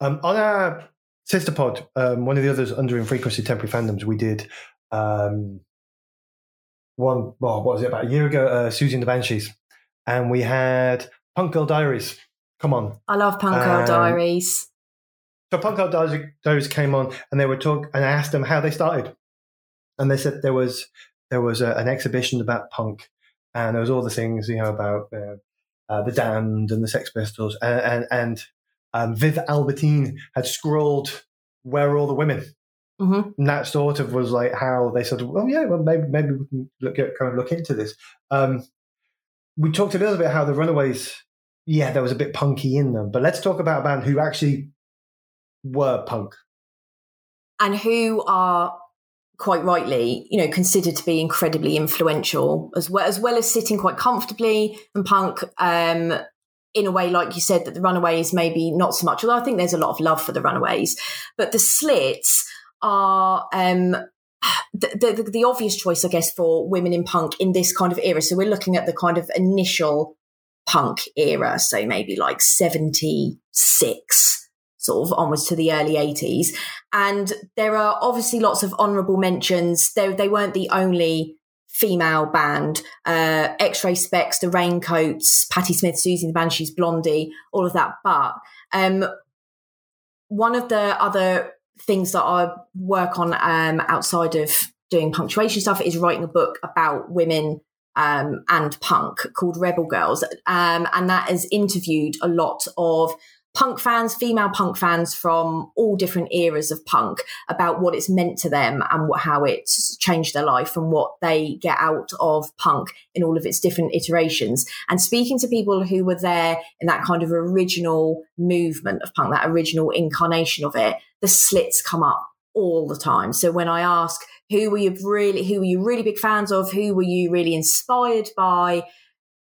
Um, on our sister pod, um, one of the others under in frequency temporary fandoms, we did um, one. Well, what was it about a year ago? Uh, Siouxsie and the Banshees, and we had Punk Girl Diaries Come on. I love Punk um, Diaries. So Punk Girl Diaries came on and they were talking, and I asked them how they started. And they said there was there was a, an exhibition about punk, and there was all the things you know about uh, uh, the Damned and the Sex Pistols, and and, and um, Viv Albertine had scrawled "Where are all the women?" Mm-hmm. And that sort of was like how they sort of, oh yeah, well maybe maybe we can look at, kind of look into this. Um, we talked a little bit how the Runaways yeah, there was a bit punky in them. But let's talk about a band who actually were punk. And who are quite rightly, you know, considered to be incredibly influential as well as well as sitting quite comfortably and punk um in a way, like you said, that the Runaways maybe not so much. Although I think there's a lot of love for the Runaways, but the Slits are um, the, the, the obvious choice, I guess, for women in punk in this kind of era. So we're looking at the kind of initial punk era, so maybe like 76 sort of onwards to the early 80s. And there are obviously lots of honourable mentions. They, they weren't the only female band, uh, X-Ray Spex, the Raincoats, Patti Smith, and the Banshees, Blondie, all of that. But um, one of the other things that I work on um, outside of doing Punktuation stuff is writing a book about women um, and punk called Rebel Girls, um, and that has interviewed a lot of punk fans, female punk fans from all different eras of punk about what it's meant to them and what, how it's changed their life and what they get out of punk in all of its different iterations. And speaking to people who were there in that kind of original movement of punk, that original incarnation of it, the slits come up all the time. So when I ask who were you really, who were you really big fans of, who were you really inspired by,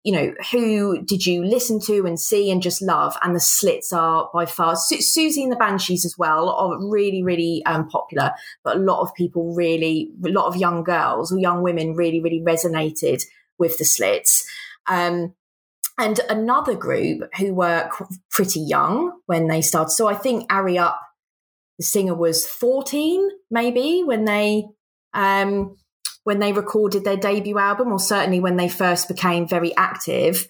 you know, who did you listen to and see and just love? And the slits are by far Su- Siouxsie and the Banshees as well are really, really um, popular. But a lot of people really, a lot of young girls or young women really, really resonated with the slits. Um, and another group who were pretty young when they started. So I think Ari Up, the singer, was 14 maybe when they um, when they recorded their debut album, or certainly when they first became very active,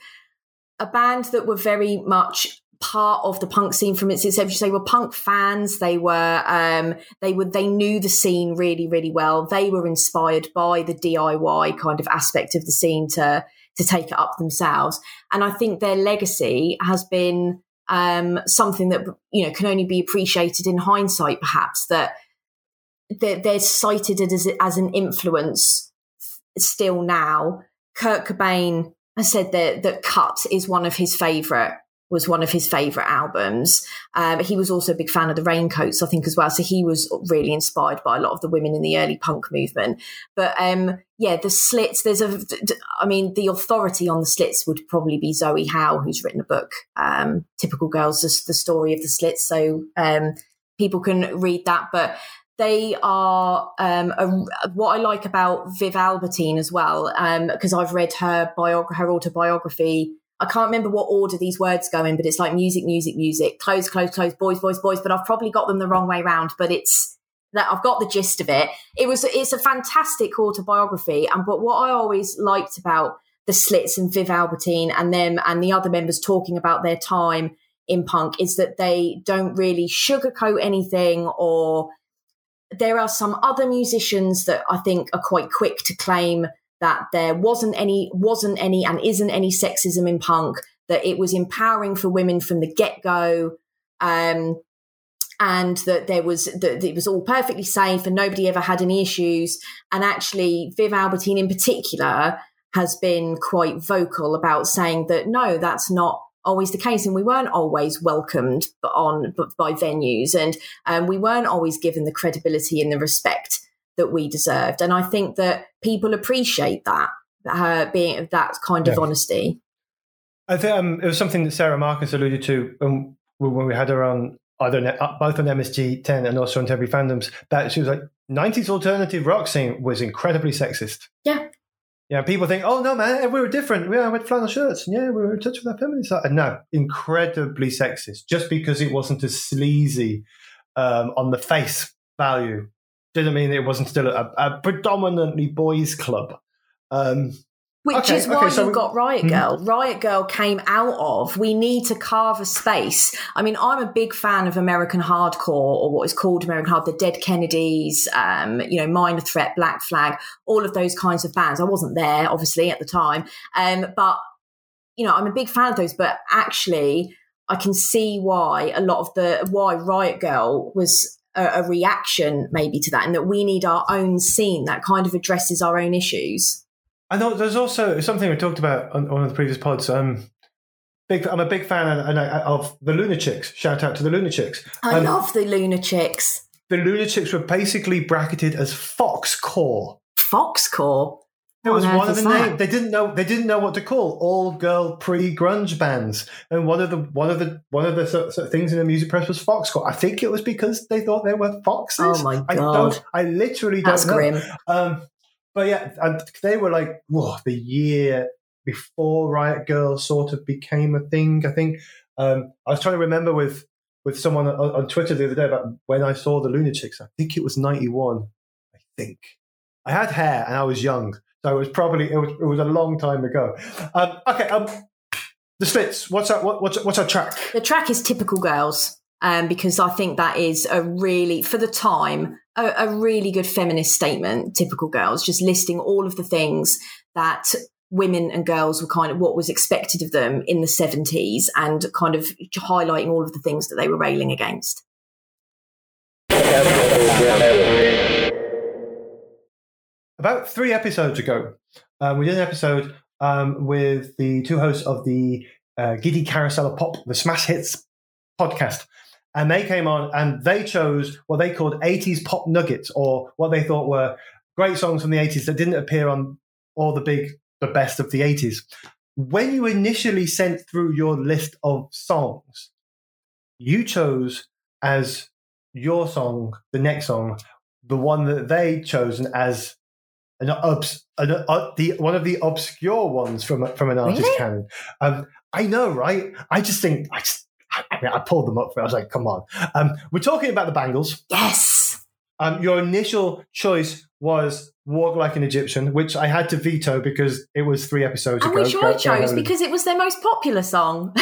a band that were very much part of the punk scene from its inception. They were punk fans. They were um, they were they knew the scene really really well. They were inspired by the DIY kind of aspect of the scene to to take it up themselves. And I think their legacy has been um, something that you know can only be appreciated in hindsight, perhaps that they're, they're cited as, as an influence still now. Kurt Cobain has said that, that Cut is one of his favorite was one of his favorite albums. Um, he was also a big fan of the Raincoats, I think, as well. So he was really inspired by a lot of the women in the early punk movement. But um, yeah, the Slits. There's a, I mean, the authority on the Slits would probably be Zoe Howe, who's written a book, um, "Typical Girls," the story of the Slits. So um, people can read that. But they are um, a, what I like about Viv Albertine as well, because um, I've read her bio- her autobiography. I can't remember what order these words go in, but it's like music, music, music, close, close, close, boys, boys, boys. But I've probably got them the wrong way around. But it's that I've got the gist of it. It was it's a fantastic autobiography, and but what I always liked about the Slits and Viv Albertine and them and the other members talking about their time in punk is that they don't really sugarcoat anything or there are some other musicians that I think are quite quick to claim that there wasn't any, wasn't any, and isn't any sexism in punk. That it was empowering for women from the get go, um, and that there was that it was all perfectly safe and nobody ever had any issues. And actually, Viv Albertine in particular has been quite vocal about saying that no, that's not always the case, and we weren't always welcomed on by venues, and um, we weren't always given the credibility and the respect that we deserved. And I think that people appreciate that, uh, being that kind of honesty. I think um, it was something that Sara Marcus alluded to when, when we had her on either uh, both on MSG 10 and also on Temporary Fandoms that she was like 90s alternative rock scene was incredibly sexist. Yeah. Yeah, people think, oh no, man, we were different. We had flannel shirts, and yeah, we were in touch with our feminine side. No, incredibly sexist. Just because it wasn't as sleazy um, on the face value didn't mean it wasn't still a, a predominantly boys' club. Um, which okay, is why okay, so you've got Riot hmm? Girl. Mm-hmm. Riot Grrrl came out of we need to carve a space. I mean, I'm a big fan of American hardcore or what is called American hard, the Dead Kennedys, um, you know, Minor Threat, Black Flag, all of those kinds of bands. I wasn't there, obviously, at the time, um, but you know, I'm a big fan of those. But actually, I can see why a lot of the why Riot Grrrl was a, a reaction maybe to that, and that we need our own scene that kind of addresses our own issues. I know there's also something we talked about on, on one of the previous pods. Um, big, I'm a big fan of, of the Lunachicks. Shout out to the Lunachicks. I um, love the Lunachicks. The Lunachicks were basically bracketed as Foxcore. Foxcore. There was one of the name they didn't know they didn't know what to call all girl pre grunge bands, and one of the one of the one of the sort, sort of things in the music press was Foxcore. I think it was because they thought they were foxes. Oh my god! I don't. I literally don't That's know. grim. Um, but yeah, and they were like, whoa, the year before Riot Grrrl sort of became a thing. I think um, I was trying to remember with with someone on, Twitter the other day about when I saw the Lunachicks. I think it was ninety one. I think I had hair and I was young, So it was probably it was it was a long time ago. Um, okay, um, the Slits. What's our what, what's what's our track? The track is "Typical Girls." Um, because I think that is a really, for the time, a, a really good feminist statement. Typical girls, just listing all of the things that women and girls were kind of what was expected of them in the 70s and kind of highlighting all of the things that they were railing against. About three episodes ago, um, we did an episode um, with the two hosts of the uh, Giddy Carousel of Pop, the Smash Hits podcast. And they came on and they chose what they called 80s pop nuggets or what they thought were great songs from the 80s that didn't appear on all the big, the best of the 80s. When you initially sent through your list of songs, you chose as your song, the next song, the one that they chosen as an, obs, an uh, the one of the obscure ones from from an artist Really? canon. Um, I know, right? I just think I just I, mean, I pulled them up for. it. I was like, come on. Um, we're talking about the Bangles. Yes. Um, your initial choice was "Walk Like an Egyptian," which I had to veto because it was three episodes And ago. which I chose because it was their most popular song.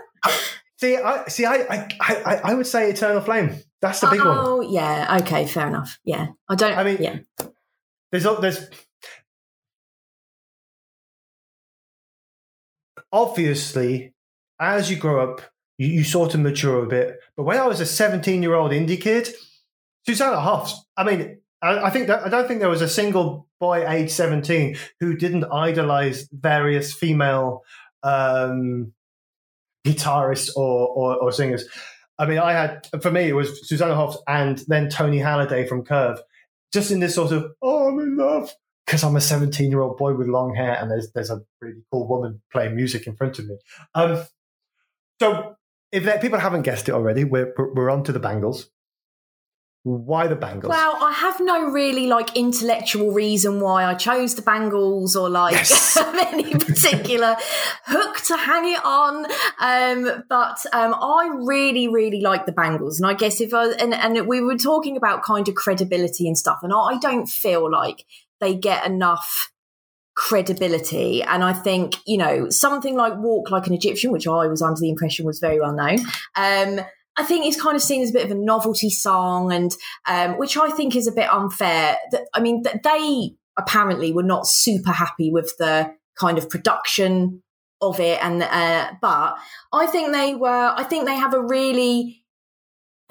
see, I see. I, I I I would say "Eternal Flame." That's the big one. oh, yeah. Okay, fair enough. Yeah. I don't, I mean, yeah. There's there's obviously as you grow up, you, you sort of mature a bit. But when I was a 17 year old indie kid, Susanna Hoffs. I mean, I, I think that I don't think there was a single boy age 17 who didn't idolize various female um, guitarists or, or or singers. I mean, I had for me it was Susanna Hoffs and then Toni Halliday from Curve, just in this sort of oh I'm in love because I'm a 17 year old boy with long hair and there's there's a really cool woman playing music in front of me. Um, so if people haven't guessed it already, we're we're we're on to the Bangles. Why the Bangles? Well, I have no really like intellectual reason why I chose the Bangles or like Yes. any particular hook to hang it on. Um, but um, I really, really like the Bangles, and I guess if I and and we were talking about kind of credibility and stuff, and I don't feel like they get enough credibility and i think you know something like walk like an egyptian which i was under the impression was very well known um I think it's kind of seen as a bit of a novelty song, and um, which I think is a bit unfair. That I mean, that they apparently were not super happy with the kind of production of it, and uh, but I think they were. I think they have a really.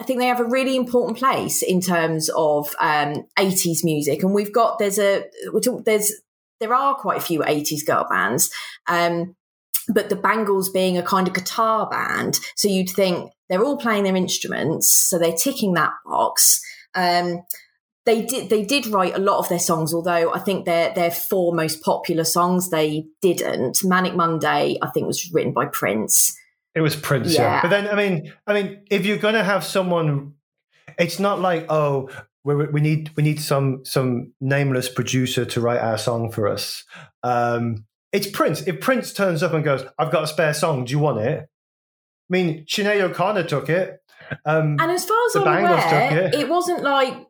I think they have a really important place in terms of um, 80s music, and we've got there's a talk, there's there are quite a few 80s girl bands, um, but the Bangles being a kind of guitar band, so you'd think they're all playing their instruments, so they're ticking that box. Um, they did they did write a lot of their songs, although I think their their four most popular songs they didn't. Manic Monday, I think, was written by Prince. It was Prince, yeah. Yeah. But then, I mean, I mean, if you're going to have someone, it's not like oh, we, we need we need some some nameless producer to write our song for us. Um, it's Prince. If Prince turns up and goes, "I've got a spare song. Do you want it?" I mean, Sinead O'Connor took it. Um, And as far as I'm aware, it. it wasn't like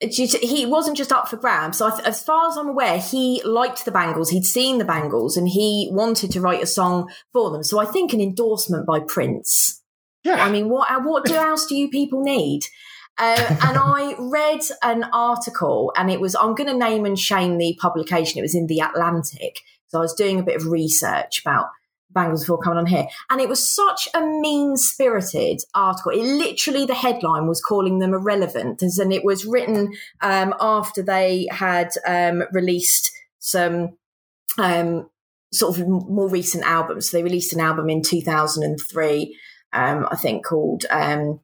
he wasn't just up for grabs. So as far as I'm aware, he liked the Bangles. He'd seen the Bangles, and he wanted to write a song for them. So I think an endorsement by Prince. yeah, I mean, what what do, else do you people need? Uh, and I read an article, and it was I'm going to name and shame the publication. It was in the Atlantic. So I was doing a bit of research about Bangles before coming on here, and it was such a mean spirited article. It literally the headline was calling them irrelevant, and it was written um, after they had um, released some um, sort of more recent albums. So they released an album in 2003 um, I think called um,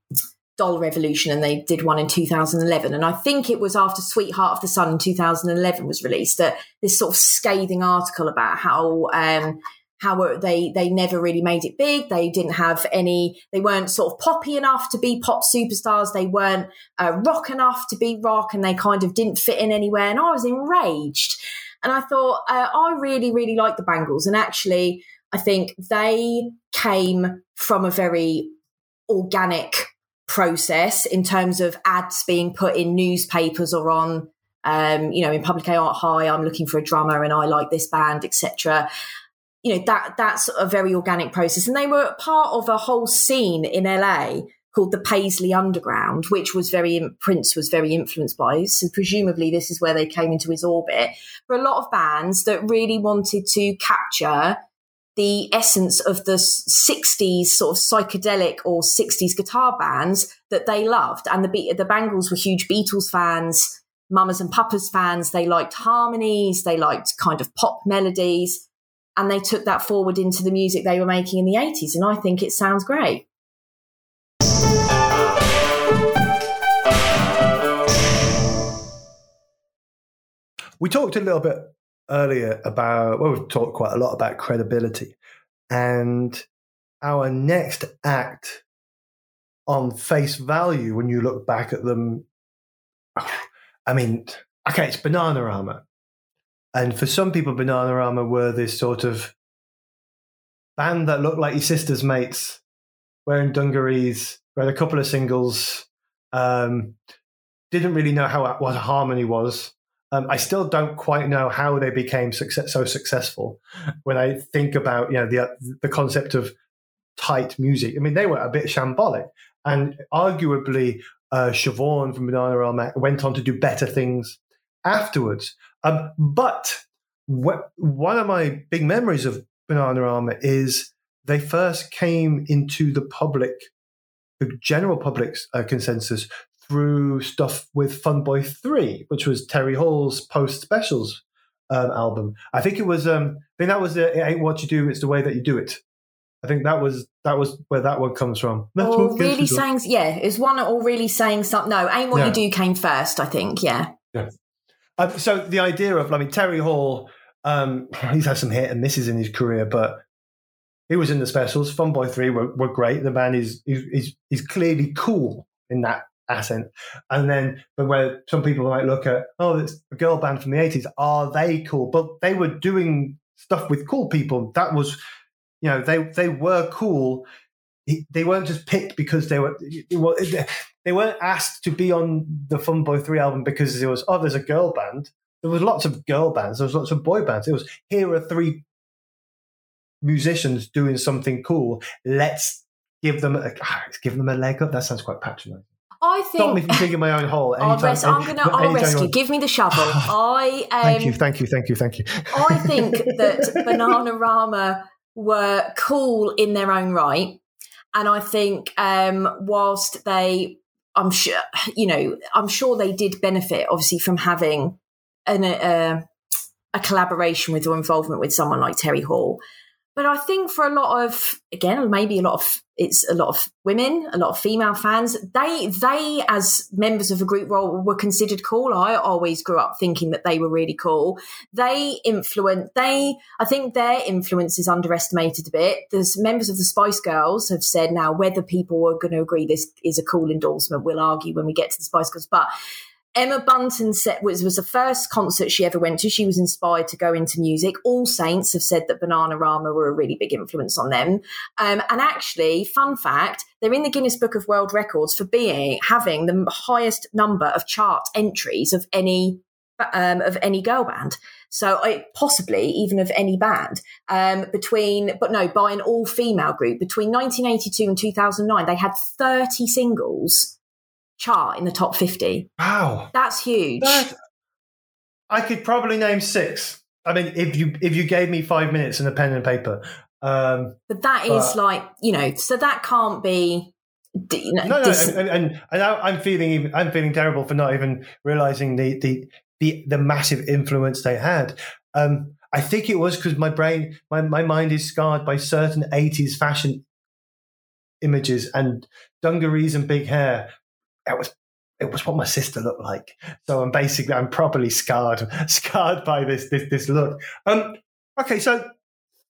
Doll Revolution, and they did one in 2011. And I think it was after Sweetheart of the Sun in 2011 was released that this sort of scathing article about how. Um, how they they never really made it big. They didn't have any. They weren't sort of poppy enough to be pop superstars. They weren't uh, rock enough to be rock, and they kind of didn't fit in anywhere. And I was enraged. And I thought uh, I really really like the Bangles, and actually I think they came from a very organic process in terms of ads being put in newspapers or on Um, you know, in public art high, I'm looking for a drummer and I like this band, etc. You know, that that's a very organic process. And they were part of a whole scene in LA called the Paisley Underground, which was very Prince was very influenced by. So presumably this is where they came into his orbit. For a lot of bands that really wanted to capture the essence of the 60s sort of psychedelic or 60s guitar bands that they loved. And the, the Bangles were huge Beatles fans, Mamas and Papas fans. They liked harmonies, they liked kind of pop melodies, and they took that forward into the music they were making in the 80s. And I think it sounds great. We talked a little bit earlier about, well, we've talked quite a lot about credibility. And our next act on face value, when you look back at them, I mean, okay, it's Bananarama. And for some people, Bananarama were this sort of band that looked like your sister's mates, wearing dungarees, read a couple of singles, um, didn't really know how what harmony was, um, I still don't quite know how they became success, so successful. When I think about you know the the concept of tight music, I mean they were a bit shambolic, and arguably uh, Siobhan from Bananarama went on to do better things afterwards. Um, but wh- one of my big memories of Bananarama is they first came into the public, the general public's uh, consensus through stuff with Funboy 3, which was Terry Hall's post specials um, album. I think it was, um, I think that was the, It Ain't What You Do, It's the Way That You Do It. I think that was that was where that one comes from. That's or really saying, yeah, is one or really saying something. No, ain't what yeah. you do came first. I think, yeah. Yeah. Um, so the idea of, I mean, Terry Hall, um, he's had some hit and misses in his career, but he was in the specials. Funboy Three were, were great. The man is is is clearly cool in that accent. And then, but where some people might look at, oh, it's a girl band from the 80s. Are they cool? But they were doing stuff with cool people. That was, you know, they, they were cool. They weren't just picked because they were, well, they weren't asked to be on the Fun Boy 3 album because it was, oh, there's a girl band. There was lots of girl bands. There was lots of boy bands. It was, here are three musicians doing something cool. Let's give them a, ah, give them a leg up. That sounds quite patronizing. I think. Stop me from digging my own hole. Anytime, I'll rest, I'm gonna. I'll rescue. Give me the shovel. I. Um, thank you. Thank you. Thank you. Thank you. I think that Bananarama were cool in their own right, and I think um, whilst they, I'm sure, you know, I'm sure they did benefit obviously from having an, a, a collaboration with or involvement with someone like Terry Hall. But I think for a lot of, again, maybe a lot of, it's a lot of women, a lot of female fans. They, they as members of a group role were considered cool. I always grew up thinking that they were really cool. They influence, they, I think their influence is underestimated a bit. There's members of the Spice Girls have said now whether people are going to agree this is a cool endorsement. We'll argue when we get to the Spice Girls, but Emma Bunton set was, was the first concert she ever went to. She was inspired to go into music. All Saints have said that Bananarama were a really big influence on them. Um, and actually, fun fact, they're in the Guinness Book of World Records for being having the highest number of chart entries of any um, of any girl band. So possibly even of any band um, between, but no, by an all female group between 1982 and 2009, they had 30 singles chart in the top 50. Wow. That's huge. That, I could probably name six. I mean, if you if you gave me five minutes and a pen and paper. Um, but that is but, like, you know, so that can't be. You know, no, no, dis- and, and, and I'm feeling even, I'm feeling terrible for not even realizing the the the, the massive influence they had. Um, I think it was because my brain, my, my mind is scarred by certain 80s fashion images and dungarees and big hair it was it was what my sister looked like. So I'm basically I'm properly scarred scarred by this this this look. Um, okay, so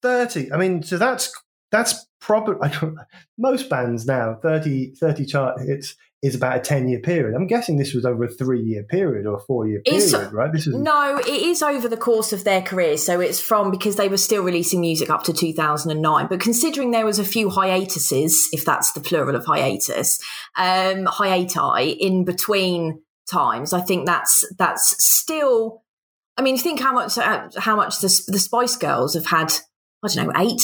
thirty. I mean, so that's that's probably most bands now 30, 30 chart hits is about a 10 year period. I'm guessing this was over a three year period or a four year period, it's, right? This is No, it is over the course of their career. So it's from because they were still releasing music up to 2009. But considering there was a few hiatuses, if that's the plural of hiatus, um, hiati in between times, I think that's that's still. I mean, think how much how much the, the Spice Girls have had. I don't know, eight.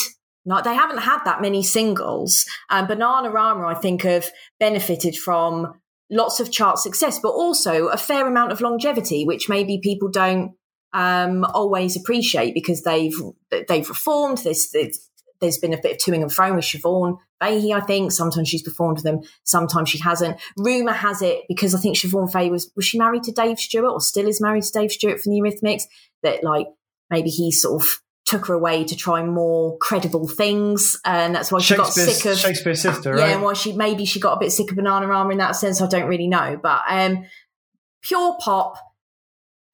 Not they haven't had that many singles. Um, Bananarama, I think, have benefited from lots of chart success, but also a fair amount of longevity, which maybe people don't um, always appreciate because they've they've reformed. There's, there's been a bit of toing and froing with Siobhan Fahey, I think. Sometimes she's performed with them, sometimes she hasn't. Rumour has it because I think Siobhan Fahey was was she married to Dave Stewart or still is married to Dave Stewart from the Eurythmics that like maybe he sort of took her away to try more credible things, and that's why she got sick of Shakespears Sister. Yeah, right? and why she maybe she got a bit sick of Bananarama in that sense. I don't really know, but um, pure pop.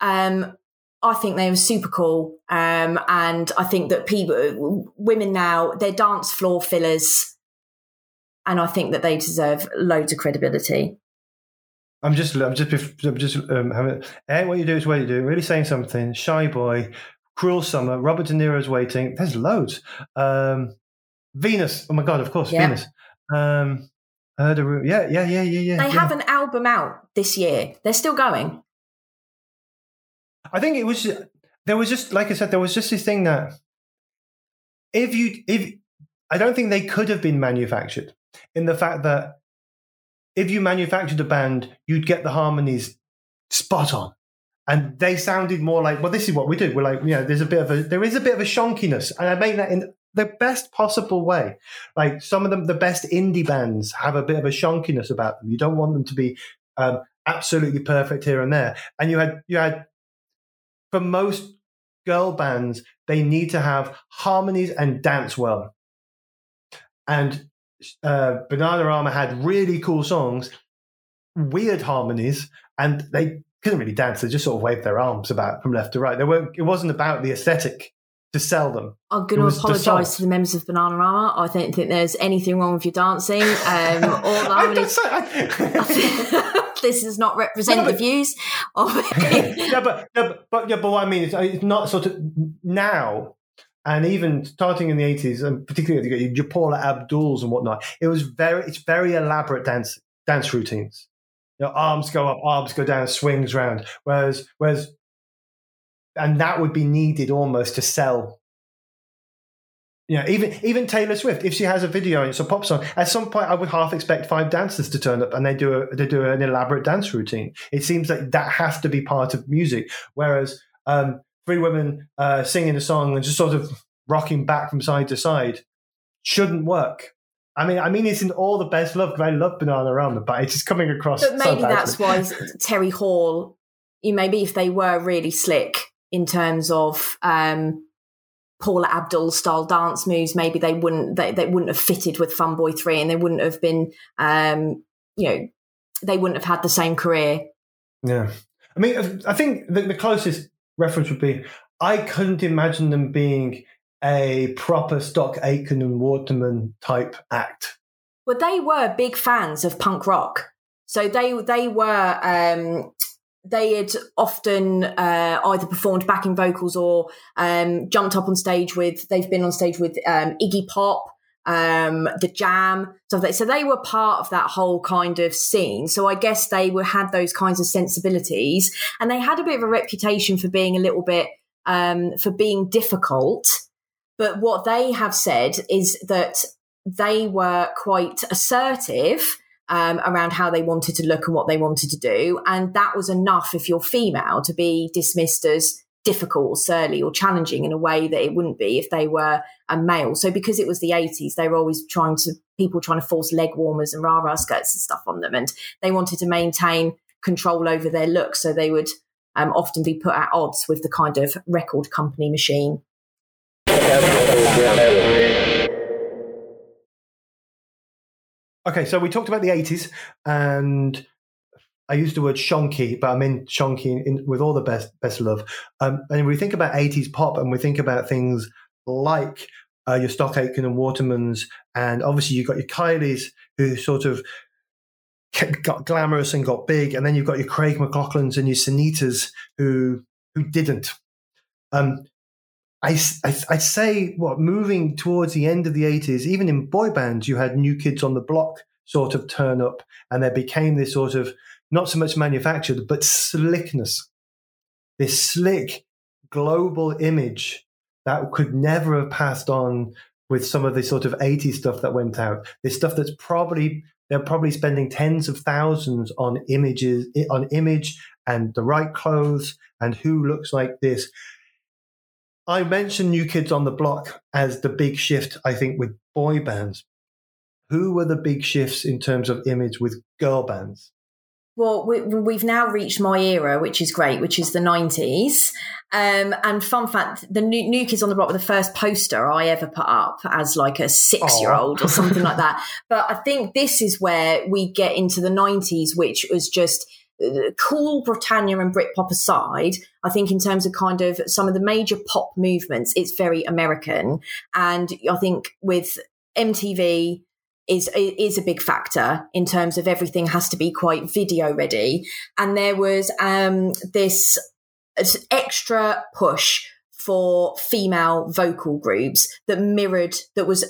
Um, I think they were super cool, um, and I think that people, women now, they're dance floor fillers, and I think that they deserve loads of credibility. I'm just, I'm just, I'm just um, having. Hey, what you do is what you do. Really saying something. Shy boy, Cruel Summer, Robert De Niro's waiting. There's loads. Um, Venus. Oh my god, of course, Yeah. Venus. Um, I heard a ru- yeah, yeah, yeah, yeah, yeah. They yeah. have an album out this year. They're still going. I think it was there was just like I said, there was just this thing that if you if I don't think they could have been manufactured in the fact that if you manufactured a band, you'd get the harmonies spot on. And they sounded more like, well, this is what we do. We're like, you know, there's a bit of a there is a bit of a shonkiness. And I mean that in the best possible way. Like some of them, the best indie bands have a bit of a shonkiness about them. You don't want them to be um, absolutely perfect here and there. And you had you had for most girl bands, they need to have harmonies and dance well. And uh, Bananarama had really cool songs, weird harmonies, and they couldn't really dance. They just sort of waved their arms about from left to right. They weren't. It wasn't about the aesthetic to sell them. I'm going to apologise to the members of Bananarama. I don't think there's anything wrong with your dancing. Um, I don't say- I- this does not represent No, the views of yeah, but, no, but but yeah, but what I mean is, it's not sort of now, and even starting in the eighties, and particularly your Paula Abdul's and whatnot. It was very, it's very elaborate dance dance routines. You know, arms go up, arms go down, swings round. Whereas, whereas, and that would be needed almost to sell. You know, even even Taylor Swift, if she has a video and it's a pop song, at some point I would half expect five dancers to turn up and they do a they do an elaborate dance routine. It seems like that has to be part of music. Whereas um, three women uh, singing a song and just sort of rocking back from side to side shouldn't work. I mean, I mean, it's in all the best love. 'cause I love Bananarama, but it's just coming across. But so maybe that's why Terry Hall, you maybe if they were really slick in terms of um, Paula Abdul style dance moves, maybe they wouldn't they, they wouldn't have fitted with Fun Boy Three, and they wouldn't have been, um, you know, they wouldn't have had the same career. Yeah. I mean, I think the, the closest reference would be I couldn't imagine them being a proper Stock Aitken and Waterman type act. Well, they were big fans of punk rock, so they they were um, they had often uh, either performed backing vocals or um, jumped up on stage with. They've been on stage with um, Iggy Pop, um, the Jam, stuff like So they were part of that whole kind of scene. So I guess they were had those kinds of sensibilities, and they had a bit of a reputation for being a little bit um, for being difficult. But what they have said is that they were quite assertive um, around how they wanted to look and what they wanted to do. And that was enough if you're female to be dismissed as difficult or surly or challenging in a way that it wouldn't be if they were a male. So because it was the 80s, they were always trying to, people trying to force leg warmers and rah rah skirts and stuff on them. And they wanted to maintain control over their look. So they would um, often be put at odds with the kind of record company machine. Okay, so we talked about the 80s, and I used the word shonky, but I mean shonky in, with all the best best love. Um, and we think about 80s pop, and we think about things like uh, your Stock Aitken and Watermans, and obviously you've got your Kylies who sort of got glamorous and got big, and then you've got your Craig McLachlans and your Sinittas who who didn't. Um, I, I, I say what moving towards the end of the 80s, even in boy bands, you had new kids on the block sort of turn up, and there became this sort of not so much manufactured, but slickness. This slick global image that could never have passed on with some of the sort of 80s stuff that went out. This stuff that's probably they're probably spending tens of thousands on images on image and the right clothes and who looks like this. I mentioned New Kids on the Block as the big shift, I think, with boy bands. Who were the big shifts in terms of image with girl bands? Well, we, have now reached my era, which is great, which is the 90s. Um, and fun fact, the new, new Kids on the Block were the first poster I ever put up as like a six year old or something like that. But I think this is where we get into the 90s, which was just cool Britannia and Britpop aside, I think in terms of kind of some of the major pop movements, it's very American. And I think with MTV, is is a big factor in terms of everything has to be quite video ready and there was um, this extra push for female vocal groups that mirrored that was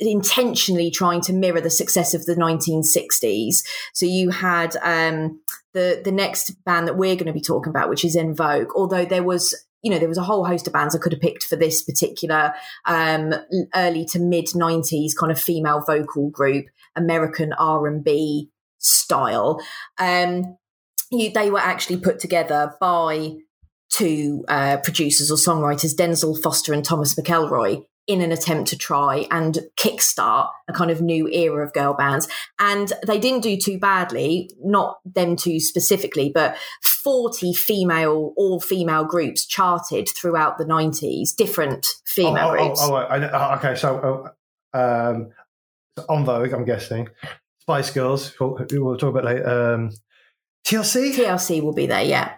intentionally trying to mirror the success of the 1960s so you had um, the the next band that we're going to be talking about which is En Vogue although there was you know, there was a whole host of bands I could have picked for this particular um, early to mid '90s kind of female vocal group, American R and B style. Um, you, they were actually put together by two uh, producers or songwriters, Denzil Foster and Thomas McElroy, in an attempt to try and kickstart a kind of new era of girl bands. And they didn't do too badly, not them two specifically, but 40 female, all female groups charted throughout the 90s, different female oh, oh, groups. Oh, oh, oh, okay. So, oh, um, En Vogue, I'm guessing. Spice Girls, we'll, we'll talk about later. Um, TLC? TLC will be there, yeah.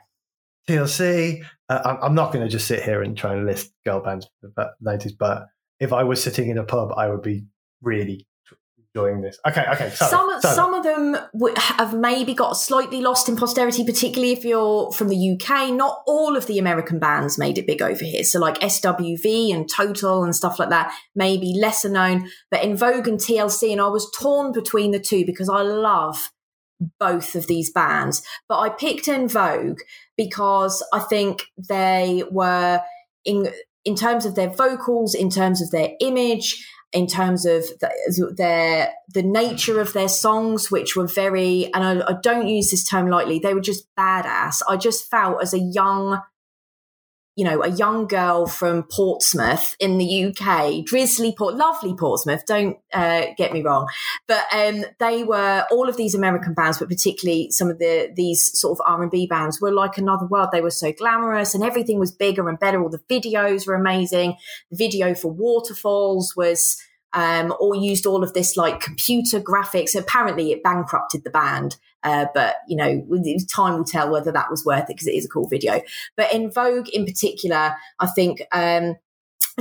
TLC. Uh, I'm not going to just sit here and try and list girl bands of the 90s, but if I was sitting in a pub, I would be really enjoying this. Okay, okay. Sorry, some sorry. some of them have maybe got slightly lost in posterity, particularly if you're from the UK. Not all of the American bands made it big over here. So like SWV and Total and stuff like that, maybe lesser known. But En Vogue and TLC, and I was torn between the two because I love both of these bands. But I picked En Vogue because I think they were in in terms of their vocals, in terms of their image, in terms of the, their the nature of their songs, which were very, and I, I don't use this term lightly, they were just badass. I just felt as a young you know, a young girl from Portsmouth in the UK, drizzly Port, lovely Portsmouth. Don't uh, get me wrong, but um, they were all of these American bands, but particularly some of the these sort of R and B bands were like another world. They were so glamorous, and everything was bigger and better. All the videos were amazing. The video for Waterfalls was um, or used all of this like computer graphics. Apparently, it bankrupted the band, uh, but you know, time will tell whether that was worth it because it is a cool video. But En Vogue, in particular, I think um,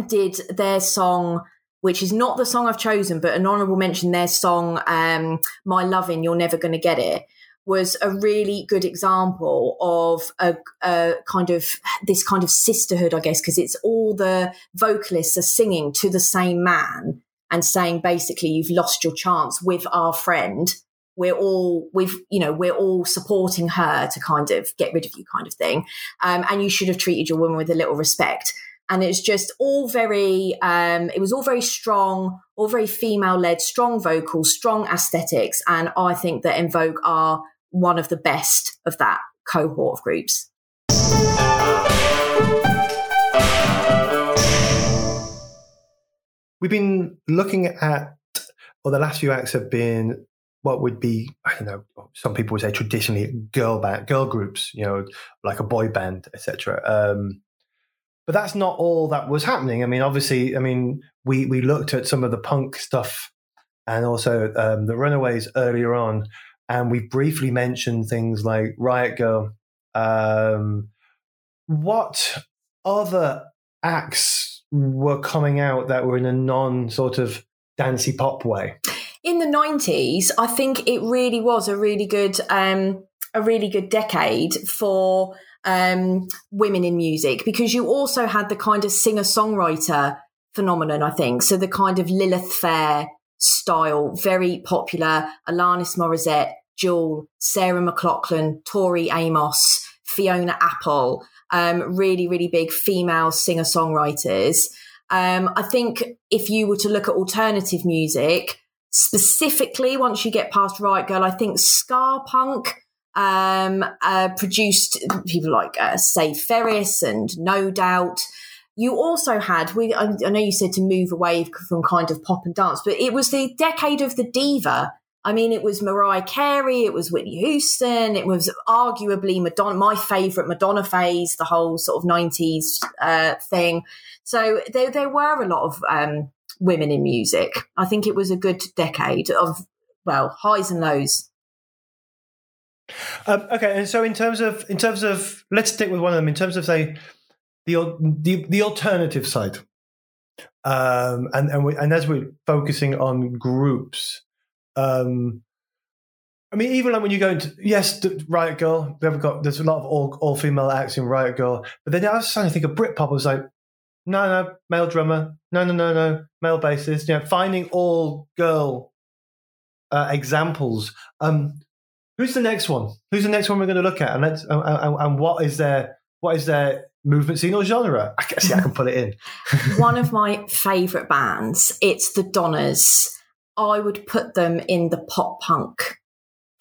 did their song. Which is not the song I've chosen, but an honourable mention. Their song, um, "My Loving," You're Never Gonna Get It," was a really good example of a, a, kind of this kind of sisterhood, I guess, because it's all the vocalists are singing to the same man and saying basically you've lost your chance with our friend we're all we've you know we're all supporting her to kind of get rid of you kind of thing. Um, and you should have treated your woman with a little respect. And it's just all very um, it was all very strong all very female led strong vocals strong aesthetics. And i think that En Vogue are one of the best of that cohort of groups. We've been looking at, well, the last few acts have been what would be, I don't know, some people would say traditionally girl band, girl groups, you know, like a boy band, etc. Um, but that's not all that was happening. I mean, obviously, I mean, we we looked at some of the punk stuff and also um, the Runaways earlier on, and we briefly mentioned things like Riot Grrrl. Um, what other acts were coming out that were in a non sort of dancey pop way? In the 90s, I think it really was a really good um, a really good decade for um, women in music because you also had the kind of singer songwriter phenomenon, I think. So the kind of Lilith Fair style, very popular. Alanis Morissette, Jewel, Sarah McLachlan, Tori Amos, Fiona Apple, um, really, really big female singer songwriters. Um, I think if you were to look at alternative music, specifically once you get past Riot Grrrl, I think ska punk um, uh, produced people like uh, Ferris and No Doubt. You also had, we, I, I know you said to move away from kind of pop and dance, but it was the decade of the diva. I mean, it was Mariah Carey, it was Whitney Houston, it was arguably Madonna, my favorite Madonna phase, the whole sort of 90s uh, thing. So there, there were a lot of um, women in music. I think it was a good decade of, well, highs and lows. Um, okay, and so in terms of in terms of let's stick with one of them. In terms of say the the, the alternative side, um, and and we, and as we're focusing on groups, um, I mean, even like when you go into yes, Riot Grrrl, we have got there's a lot of all all female acts in Riot Grrrl, but then I was starting to think of Britpop. I was like, no, no, male drummer, no, no, no, no, male bassist. You know, finding all girl uh, examples. Um, who's the next one? Who's the next one we're going to look at? And let's and, and, and what is their what is their movement scene or genre? I guess yeah, I can put it in. one of my favourite bands. It's the Donnas. I would put them in the pop punk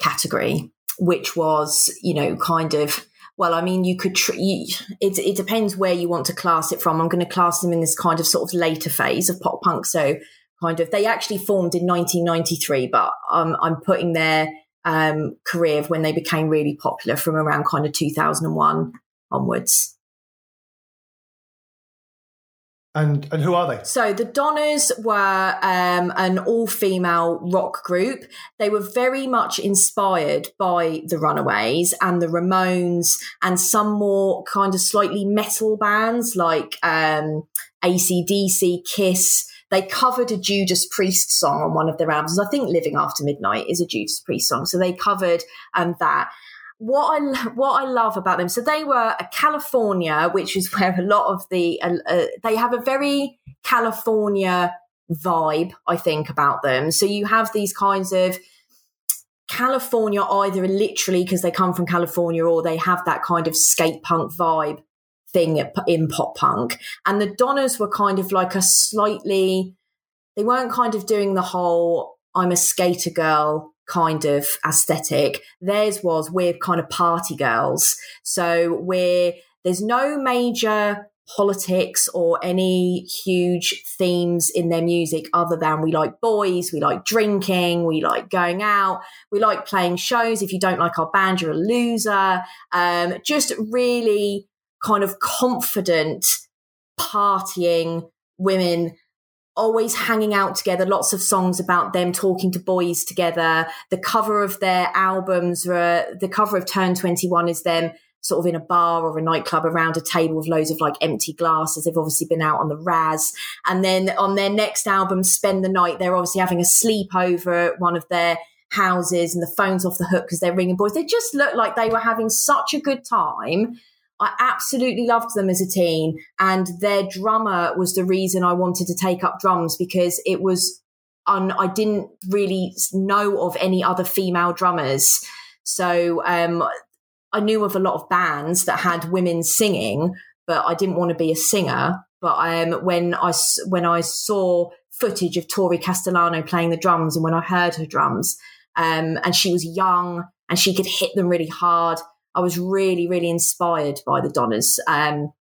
category, which was you know kind of well, I mean, you could. Tr- you, it, it depends where you want to class it from. I'm going to class them in this kind of sort of later phase of pop punk. So, kind of, they actually formed in 1993, but um, I'm putting their um, career when they became really popular from around kind of 2001 onwards. And and who are they? So the Donnas were um, an all-female rock group. They were very much inspired by the Runaways and the Ramones and some more kind of slightly metal bands like um, AC/DC, Kiss. They covered a Judas Priest song on one of their albums. I think "Living After Midnight" is a Judas Priest song, so they covered um, that what I what I love about them. So they were a California, which is where a lot of the uh, uh, they have a very California vibe. I think about them. So you have these kinds of California, either literally because they come from California, or they have that kind of skate punk vibe thing in pop punk. And the Donnas were kind of like a slightly. They weren't kind of doing the whole "I'm a skater girl." Kind of aesthetic. Theirs was we're kind of party girls. So we're, there's no major politics or any huge themes in their music other than we like boys, we like drinking, we like going out, we like playing shows. If you don't like our band, you're a loser. Um, just really kind of confident partying women always hanging out together, lots of songs about them talking to boys together. The cover of their albums, uh, the cover of Turn 21 is them sort of in a bar or a nightclub around a table with loads of like empty glasses. They've obviously been out on the Raz. And then on their next album, Spend the Night, they're obviously having a sleepover at one of their houses and the phone's off the hook because they're ringing boys. They just look like they were having such a good time. I absolutely loved them as a teen. And their drummer was the reason I wanted to take up drums because it was, un- I didn't really know of any other female drummers. So um, I knew of a lot of bands that had women singing, but I didn't want to be a singer. But um, when I when I saw footage of Torry Castellano playing the drums, and when I heard her drums, um, and she was young and she could hit them really hard, I was really, really inspired by the Donnas. Um,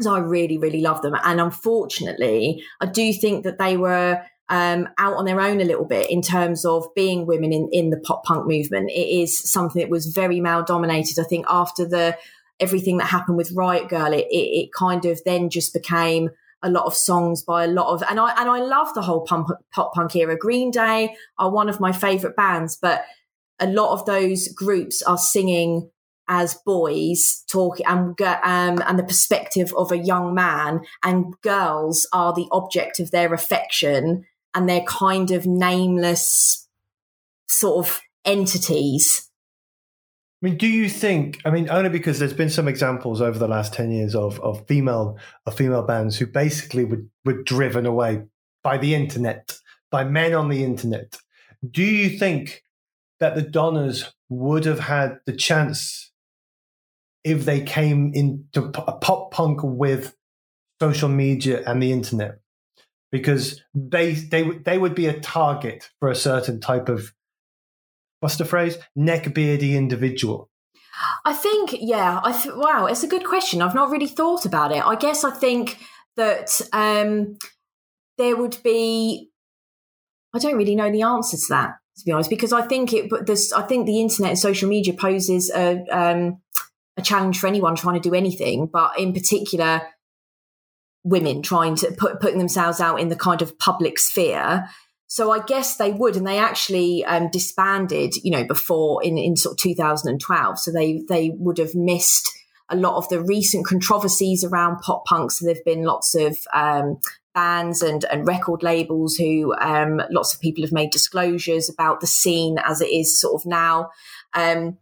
so I really, really love them. And unfortunately, I do think that they were um, out on their own a little bit in terms of being women in, in the pop punk movement. It is something that was very male dominated. I think after the everything that happened with Riot Grrrl, it, it, it, kind of then just became a lot of songs by a lot of and I and I love the whole pump, pop punk era. Green Day are one of my favorite bands, but a lot of those groups are singing as boys talking and um, and the perspective of a young man and girls are the object of their affection and they're kind of nameless sort of entities I mean, do you think? I mean, only because there's been some examples over the last ten years of of female of female bands who basically were were driven away by the internet, by men on the internet. Do you think that the Donnas would have had the chance if they came into pop punk with social media and the internet. Because they they they would be a target for a certain type of what's the phrase? Neckbeardy individual. I think yeah i th- wow it's a good question. I've not really thought about it. I guess i think that um there would be i don't really know the answer to that to be honest because i think it but this i think the internet and social media poses a um a challenge for anyone trying to do anything but in particular women trying to put putting themselves out in the kind of public sphere. So I guess they would, and they actually um, disbanded, you know, before in, in sort of 2012. So they they would have missed a lot of the recent controversies around pop punk. So there've been lots of um, bands and, and record labels who um, lots of people have made disclosures about the scene as it is sort of now. Um,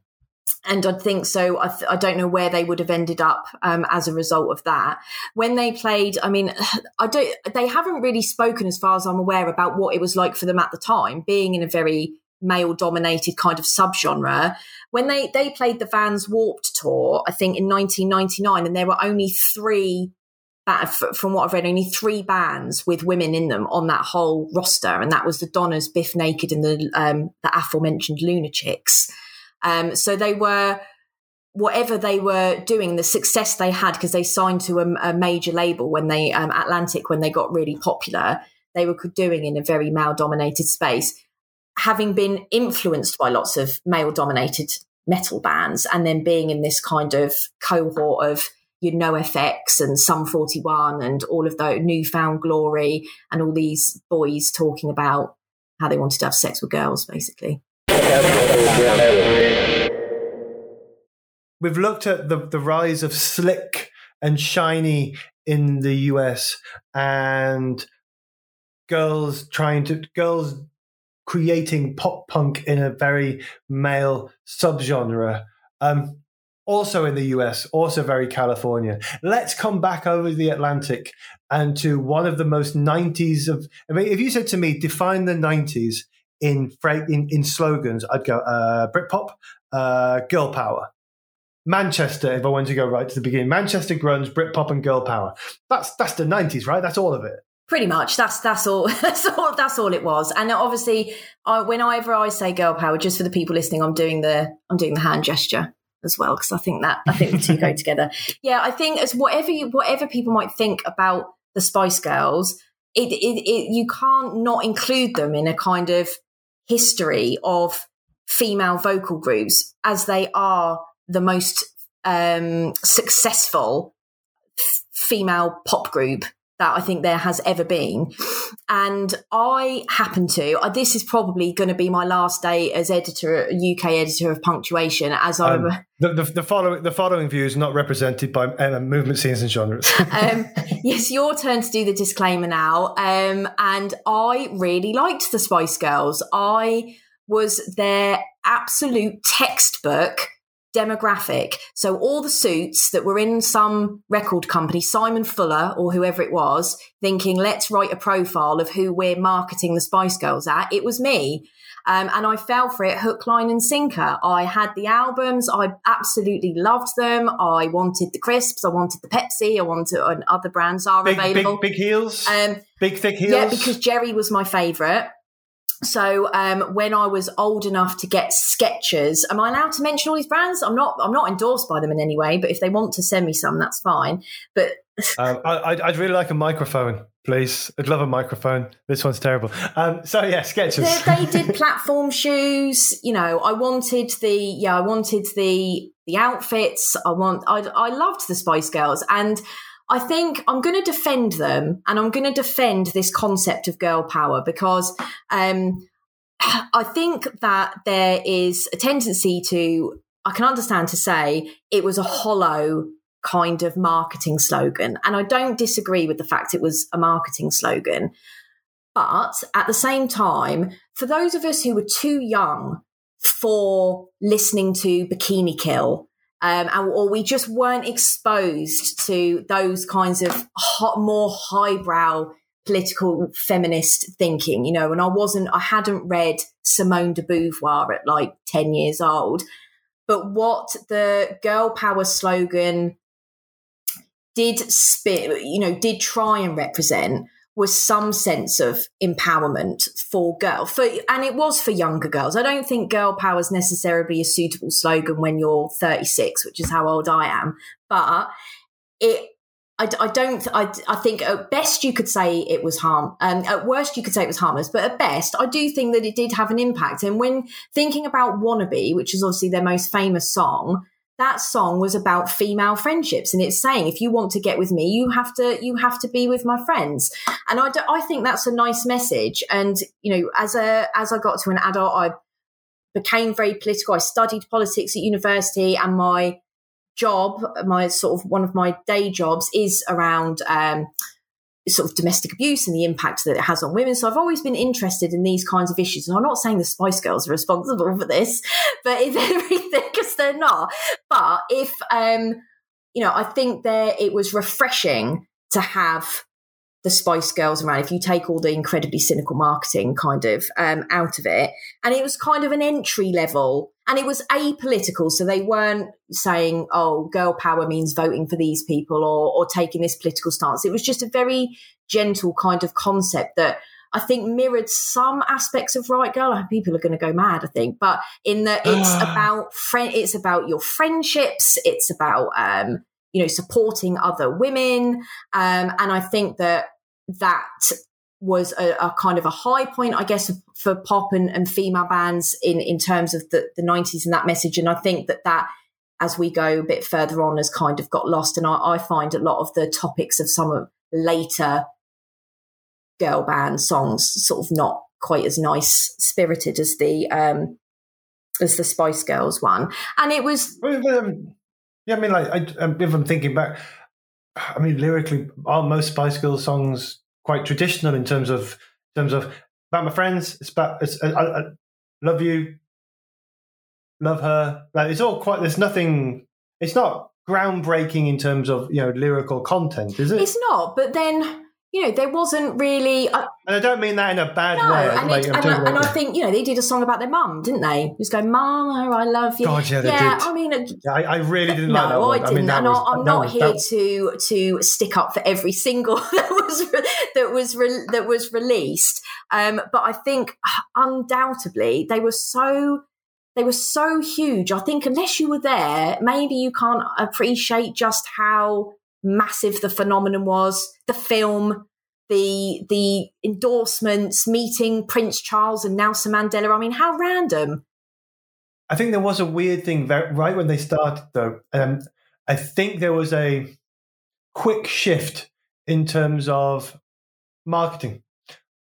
and I think so. I, th- I, don't know where they would have ended up um, as a result of that. When they played, I mean, I don't. They haven't really spoken, as far as I'm aware, about what it was like for them at the time, being in a very male-dominated kind of subgenre. When they they played the Vans Warped tour, I think in 1999, and there were only three. From what I've read, only three bands with women in them on that whole roster, and that was the Donnas, Bif Naked, and the um, the aforementioned Lunachicks. Um, so they were whatever they were doing, the success they had because they signed to a, a, major label when they um, Atlantic when they got really popular. They were doing in a very male dominated space, having been influenced by lots of male dominated metal bands, and then being in this kind of cohort of you know FX and Sum 41 and all of the New Found Glory and all these boys talking about how they wanted to have sex with girls, basically. We've looked at the, the rise of slick and shiny in the US and girls trying to girls creating pop punk in a very male subgenre. Um, also in the US, also very California. Let's come back over the Atlantic and to one of the most 90s of. I mean, if you said to me, define the 90s, in in, in slogans, I'd go uh, Britpop, uh, girl power. Manchester, if I want to go right to the beginning, Manchester grunge, Britpop, and girl power. That's that's the nineties, right? That's all of it. Pretty much. That's that's all. That's all. That's all it was. And obviously, I, whenever I say girl power, just for the people listening, I'm doing the I'm doing the hand gesture as well because I think that I think the two go together. Yeah, I think as whatever you whatever people might think about the Spice Girls, it, it, it you can't not include them in a kind of history of female vocal groups as they are the most um, successful f- female pop group that I think there has ever been. And I happen to, uh, this is probably going to be my last day as editor, UK editor of Punktuation, as I'm. Um, the, the, the, following, the following view is not represented by uh, movement scenes and genres. um, yes, your turn to do the disclaimer now. Um, and I really liked the Spice Girls. I was their absolute textbook demographic. So all the suits that were in some record company, Simon Fuller or whoever it was, thinking, let's write a profile of who we're marketing the Spice Girls at, it was me. Um, and I fell for it hook, line, and sinker. I had the albums. I absolutely loved them. I wanted the crisps. I wanted the Pepsi. I wanted, and other brands are big, available. Big, big heels. Um, big, thick heels. Yeah, because Geri was my favourite. So um, when I was old enough to get Skechers, am I allowed to mention all these brands? I'm not. I'm not endorsed by them in any way, but if they want to send me some, that's fine. But um, I, would really like a microphone, please. I'd love a microphone. This one's terrible. Um, so yeah, Skechers. They, they did platform shoes. You know, I wanted the yeah, I wanted the the outfits. I want. I I loved the Spice Girls and. I think I'm going to defend them and I'm going to defend this concept of girl power because um, I think that there is a tendency to, I can understand to say it was a hollow kind of marketing slogan. And I don't disagree with the fact it was a marketing slogan. But at the same time, for those of us who were too young for listening to Bikini Kill um, or we just weren't exposed to those kinds of hot, more highbrow political feminist thinking, you know, and I wasn't, I hadn't read Simone de Beauvoir at like 10 years old. But what the girl power slogan did spit, you know, did try and represent was some sense of empowerment for girl for and it was for younger girls. I don't think girl power is necessarily a suitable slogan when you're 36, which is how old I am, but it I, I, don't. I, I think at best you could say it was harm. Um, at worst you could say it was harmless, but at best I do think that it did have an impact. And when thinking about "Wannabe," which is obviously their most famous song, that song was about female friendships, and it's saying if you want to get with me, you have to you have to be with my friends. And I, do, I think that's a nice message. And you know, as a as I got to an adult, I became very political. I studied politics at university, and my job, my sort of one of my day jobs is around um, sort of domestic abuse and the impact that it has on women. So I've always been interested in these kinds of issues. And I'm not saying the Spice Girls are responsible for this, but if everything, because they're not. But if, um, you know, I think there it was refreshing to have the Spice Girls around, if you take all the incredibly cynical marketing kind of um, out of it. And it was kind of an entry level and it was apolitical. So they weren't saying, oh, girl power means voting for these people or, or taking this political stance. It was just a very gentle kind of concept that I think mirrored some aspects of Riot Grrrl. People are going to go mad, I think, but in that it's about friend, it's about your friendships. It's about, um, you know, supporting other women. Um, and I think that that was a, a, kind of a high point, I guess, for pop and, and female bands in, in terms of the, the 90s and that message. And I think that that, as we go a bit further on, has kind of got lost. And I, I find a lot of the topics of some of later girl band songs sort of not quite as nice spirited as the um as the Spice Girls one. And it was. Um, yeah, I mean, like, I, if I'm thinking back, I mean, lyrically, are most Spice Girls songs quite traditional in terms of in terms of about my friends. It's about it's, I, I love you, love her. Like it's all quite. There's nothing. It's not groundbreaking in terms of you know lyrical content, is it? It's not. But then you know, there wasn't really. Uh, and I don't mean that in a bad no, way. And, like, it, and, I, and I, think you know they did a song about their mum, didn't they? Just go, "Mum, I love you." God, yeah, yeah. I mean, I, I, really didn't no, like that. One. I didn't. I mean, was, I'm not was, here that... to to stick up for every single that was that was re- that was released. Um, but I think undoubtedly they were so they were so huge. I think unless you were there, maybe you can't appreciate just how massive the phenomenon was. The film the the endorsements, meeting Prince Charles and Nelson Mandela. I mean, how random. I think there was a weird thing right when they started, though. Um, I think there was a quick shift in terms of marketing.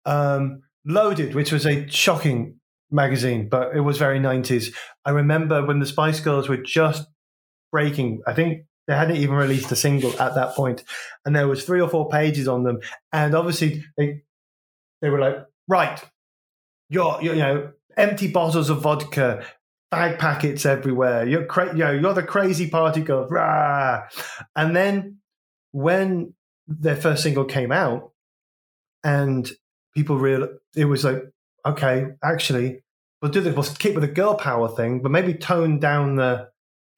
Um, Loaded, which was a shocking magazine, but it was very 90s. I remember when the Spice Girls were just breaking, I think they hadn't even released a single at that point, and there was three or four pages on them. And obviously, they they were like, right, you're, you're you know empty bottles of vodka, bag packets everywhere. You're cra- you know you're the crazy party girl, rah. And then when their first single came out, and people real it was like, okay, actually, we'll do this. We'll keep with the girl power thing, but maybe tone down the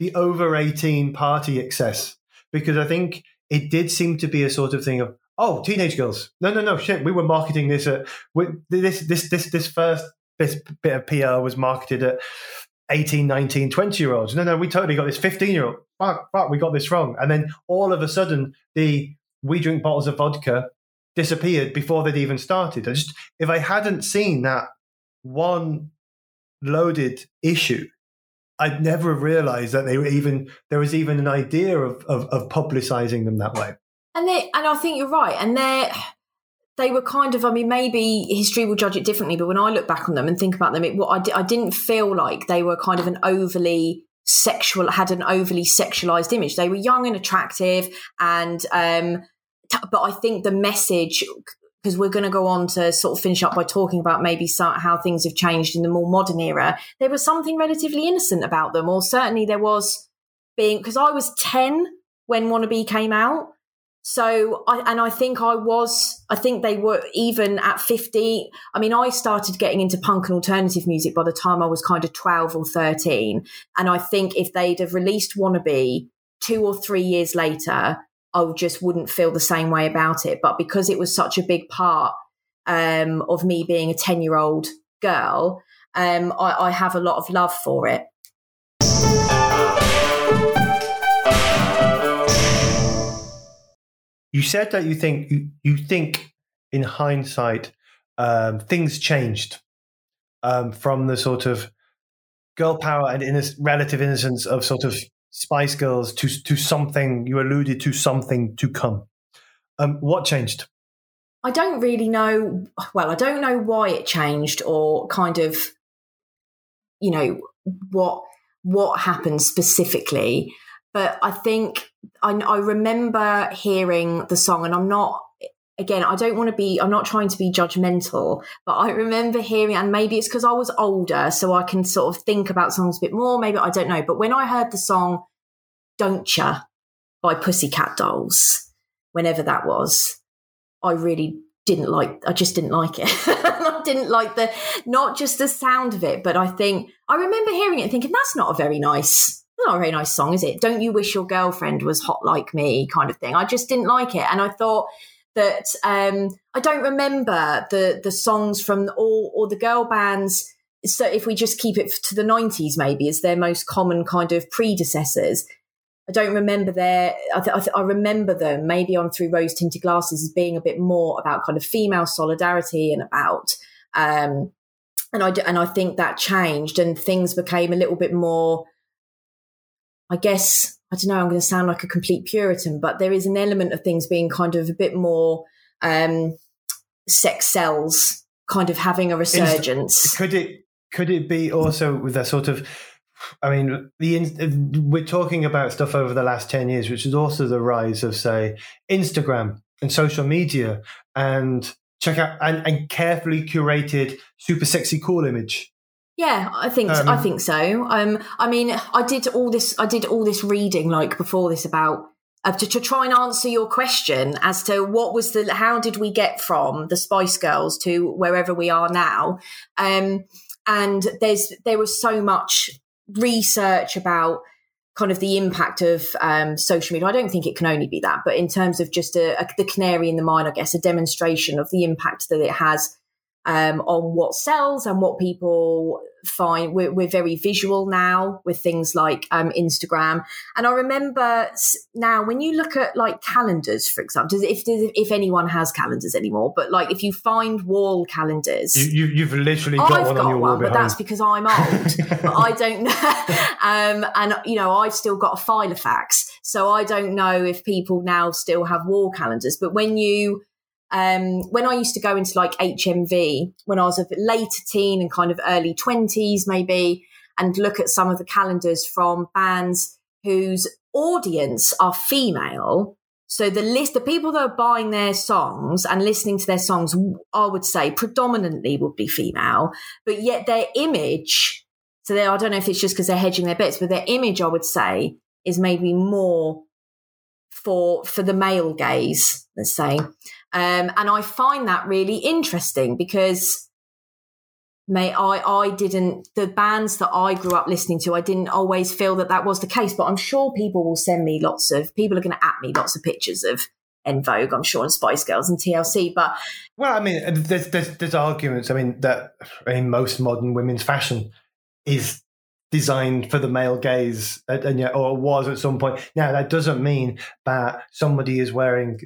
the over 18 party excess because I think it did seem to be a sort of thing of oh teenage girls. No no no shit we were marketing this at we, this this this this first this bit of PR was marketed at 18 19 20 year olds no no we totally got this 15 year old fuck fuck we got this wrong. And then all of a sudden the we drink bottles of vodka disappeared before they'd even started. I just if I hadn't seen that one loaded issue I'd never have realized that they were even there was even an idea of, of, of publicizing them that way. And they and I think you're right. And they they were kind of I mean maybe history will judge it differently, but when I look back on them and think about them, it, what I, di- I didn't feel like they were kind of an overly sexual had an overly sexualized image. They were young and attractive, and um, t- but I think the message because we're going to go on to sort of finish up by talking about maybe how things have changed in the more modern era. There was something relatively innocent about them, or certainly there was being because I was ten when Wannabe came out, so I and I think I was I think they were even at 50 I mean I started getting into punk and alternative music by the time I was kind of 12 or 13 and I think if they'd have released Wannabe 2 or 3 years later I just wouldn't feel the same way about it. But because it was such a big part um, of me being a 10 year old girl um, I, I have a lot of love for it. You said that you think you, you think in hindsight um, things changed um, from the sort of girl power and inno- relative innocence of sort of Spice Girls to to something you alluded to something to come. Um, what changed? I don't really know. Well, I don't know why it changed or kind of, you know, what what happened specifically. But I think I, I remember hearing the song, and I'm not again, I don't want to be, I'm not trying to be judgmental, but I remember hearing, and maybe it's because I was older, so I can sort of think about songs a bit more. Maybe I don't know. But when I heard the song Don't Cha by Pussycat Dolls, whenever that was, I really didn't like, I just didn't like it. I didn't like the, not just the sound of it, but I think, I remember hearing it and thinking, that's not a very nice not a very nice song, is it? Don't you wish your girlfriend was hot like me, kind of thing. I just didn't like it, and I thought that um, I don't remember the the songs from all or the girl bands. So if we just keep it to the nineties, maybe as their most common kind of predecessors. I don't remember their. I, th- I, th- I remember them maybe on through rose tinted glasses as being a bit more about kind of female solidarity and about. Um, and I and I think that changed and things became a little bit more I guess, I don't know, I'm going to sound like a complete Puritan, but there is an element of things being kind of a bit more um, sex sells kind of having a resurgence. Could it could it be also with a sort of I mean, the we're talking about stuff over the last ten years, which is also the rise of, say, Instagram and social media, and check out and, and carefully curated, super sexy, cool image. Yeah, I think um, I think so. Um, I mean, I did all this. I did all this reading like before this about uh, to, to try and answer your question as to what was the how did we get from the Spice Girls to wherever we are now. Um, and there's there was so much research about kind of the impact of um, social media. I don't think it can only be that, but in terms of just a, a, the canary in the mine, I guess, a demonstration of the impact that it has um, on what sells and what people find. We're, we're very visual now with things like um, Instagram. And I remember now when you look at like calendars, for example, if if anyone has calendars anymore, but like if you find wall calendars, you, you have literally got I've one got on your one, wall but behind. that's because I'm old. but I don't know. Um, and you know, I've still got a Filofax, so I don't know if people now still have wall calendars. But when you um, when I used to go into like HMV when I was a later teen and kind of early 20s, maybe, and look at some of the calendars from bands whose audience are female. So the list, the people that are buying their songs and listening to their songs, I would say predominantly would be female, but yet their image, so they, I don't know if it's just because they're hedging their bets, but their image, I would say, is maybe more for for the male gaze, let's say. Um, and I find that really interesting because may I I didn't the bands that I grew up listening to I didn't always feel that that was the case but I'm sure people will send me lots of people are going to at me lots of pictures of En Vogue I'm sure and Spice Girls and TLC but well I mean there's there's, there's arguments I mean that in most modern women's fashion is designed for the male gaze and, and or was at some point. Now that doesn't mean that somebody is wearing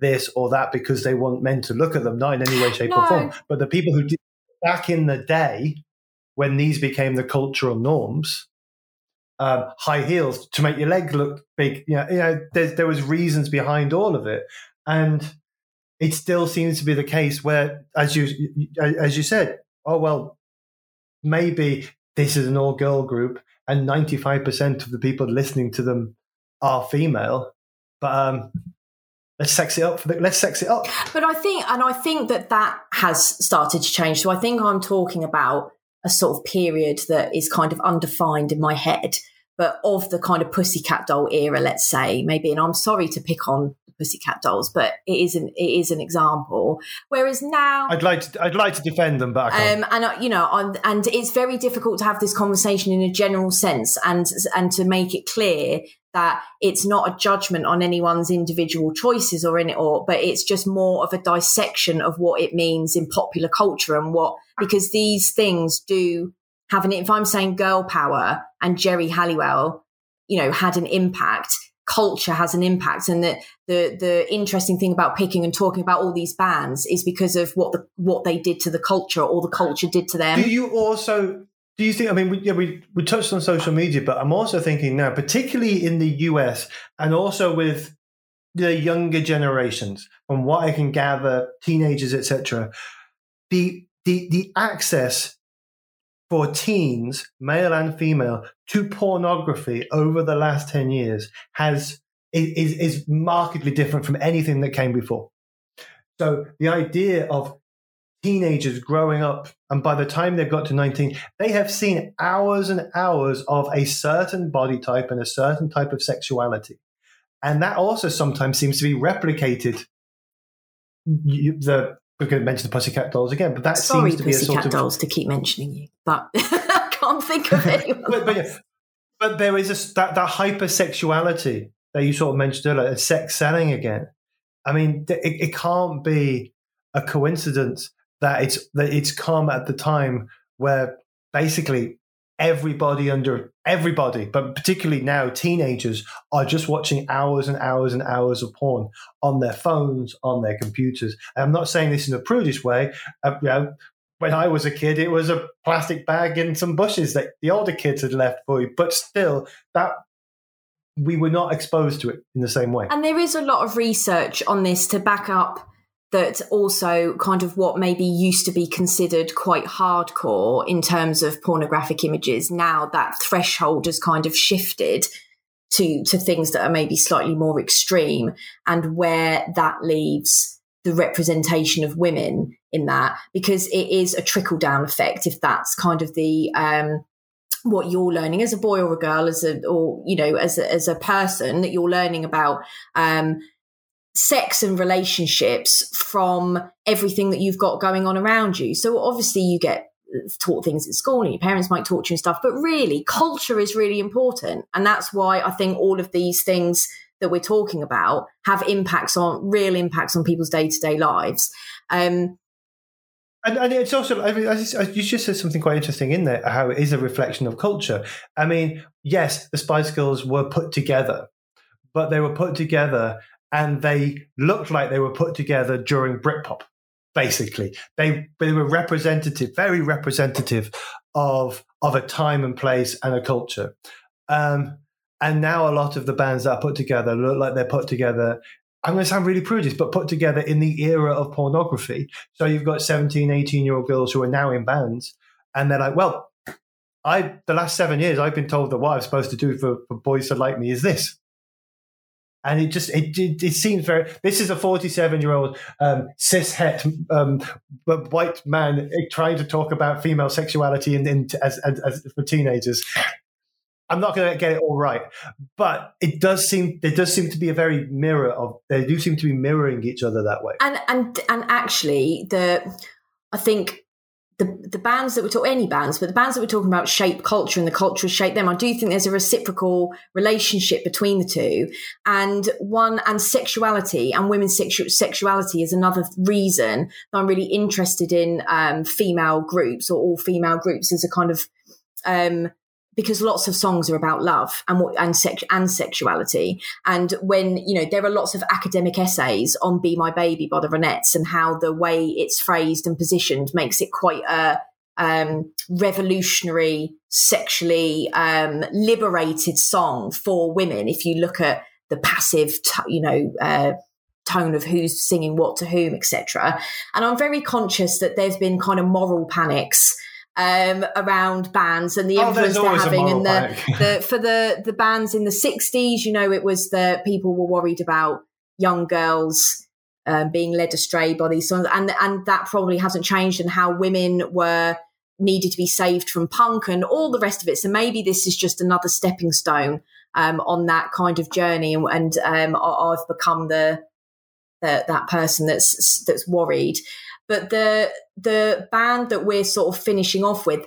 this or that because they want men to look at them, not in any way, shape, no. or form. But the people who did back in the day, when these became the cultural norms, um, high heels to make your leg look big. You know, you know there was reasons behind all of it, and it still seems to be the case where, as you as you said, oh well, maybe this is an all girl group, and ninety five percent of the people listening to them are female, but um, let's sex it up for the, let's sex it up. But i think and i think that that has started to change. So i think i'm talking about a sort of period that is kind of undefined in my head but of the kind of pussycat doll era let's say maybe and i'm sorry to pick on Pussycat Dolls, but it is an it is an example. Whereas now, I'd like to I'd like to defend them, but um, and you know, on, and it's very difficult to have this conversation in a general sense, and and to make it clear that it's not a judgment on anyone's individual choices or in it or but it's just more of a dissection of what it means in popular culture and what because these things do have an if I'm saying girl power and Geri Halliwell, you know, had an impact, culture has an impact. And that the the interesting thing about picking and talking about all these bands is because of what the what they did to the culture or the culture did to them. Do you also do you think? I mean, we, yeah, we we touched on social media, but I'm also thinking now, particularly in the US, and also with the younger generations, from what I can gather, teenagers, etc. The the the access for teens, male and female, to pornography over the last 10 years has is, is markedly different from anything that came before. So the idea of teenagers growing up, and by the time they've got to 19, they have seen hours and hours of a certain body type and a certain type of sexuality. And that also sometimes seems to be replicated. The we're going to mention the Pussycat Dolls again, but that Sorry, seems to be a sort of Dolls to keep mentioning you, but I can't think of anyone. but, but, yeah, but, there is a, that that hypersexuality that you sort of mentioned earlier, sex selling again. I mean, it, it can't be a coincidence that it's that it's come at the time where basically everybody under everybody, but particularly now teenagers are just watching hours and hours and hours of porn on their phones, on their computers. And I'm not saying this in a prudish way. Uh, you know, when I was a kid, it was a plastic bag and some bushes that the older kids had left for you. But still, that we were not exposed to it in the same way. And there is a lot of research on this to back up that also kind of what maybe used to be considered quite hardcore in terms of pornographic images now that threshold has kind of shifted to to things that are maybe slightly more extreme and where that leaves the representation of women in that because it is a trickle down effect if that's kind of the um, what you're learning as a boy or a girl as a or you know as a, as a person that you're learning about um, sex and relationships from everything that you've got going on around you. So obviously you get taught things at school and your parents might talk to you and stuff, but really culture is really important. And that's why I think all of these things that we're talking about have impacts on real impacts on people's day to day lives. Um, and, and, it's also, I mean, you just said something quite interesting in there, how it is a reflection of culture. I mean, yes, the Spice Girls were put together, but they were put together and they looked like they were put together during Britpop. Basically, they they were representative, very representative of of a time and place and a culture. Um, and now a lot of the bands that are put together look like they're put together. I'm going to sound really prudish, but put together in the era of pornography. So you've got 17, 18 year old girls who are now in bands, and they're like, well, I the last seven years I've been told that what I'm supposed to do for, for boys to like me is this and it just it, it, it seems very this is a 47 year old um, cis het um, white man trying to talk about female sexuality in as, as, as, for teenagers. I'm not going to get it all right but it does seem there does seem to be a very mirror of they do seem to be mirroring each other that way. And and and actually the i think the, the bands that we're talking, any bands, but the bands that we're talking about shape culture and the culture shape them. I do think there's a reciprocal relationship between the two. And one, and sexuality and women's sexu- sexuality is another reason that I'm really interested in um, female groups or all female groups as a kind of um, because lots of songs are about love and and sex and sexuality. And when you know there are lots of academic essays on "Be My Baby" by the Ronettes and how the way it's phrased and positioned makes it quite a um, revolutionary, sexually um, liberated song for women. If you look at the passive, t- you know. Uh, tone of who's singing what to whom etc and i'm very conscious that there's been kind of moral panics um, around bands and the oh, influence they're having. And the, the, for the, the bands in the 60s, you know, it was that people were worried about young girls um, being led astray by these songs. And, and that probably hasn't changed and how women were needed to be saved from punk and all the rest of it. So maybe this is just another stepping stone um, on that kind of journey. And, and um, I've become the that that person that's that's worried. But the the band that we're sort of finishing off with,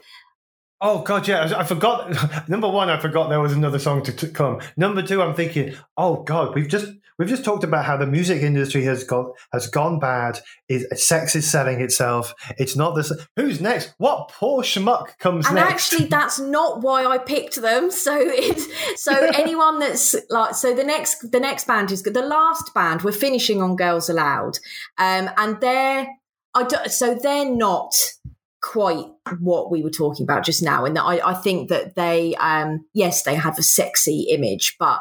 Oh God, yeah, I forgot. Number one, I forgot there was another song to, to, come. Number two, I'm thinking, oh God, we've just we've just talked about how the music industry has got has gone bad. Is sex is selling itself? It's not this. Who's next? What poor schmuck comes and next? And actually, that's not why I picked them. So it's so anyone that's like so the next the next band is. The last band we're finishing on Girls Aloud, um, and they're I don't, so they're not quite what we were talking about just now. And I, I think that they, um, yes, they have a sexy image, but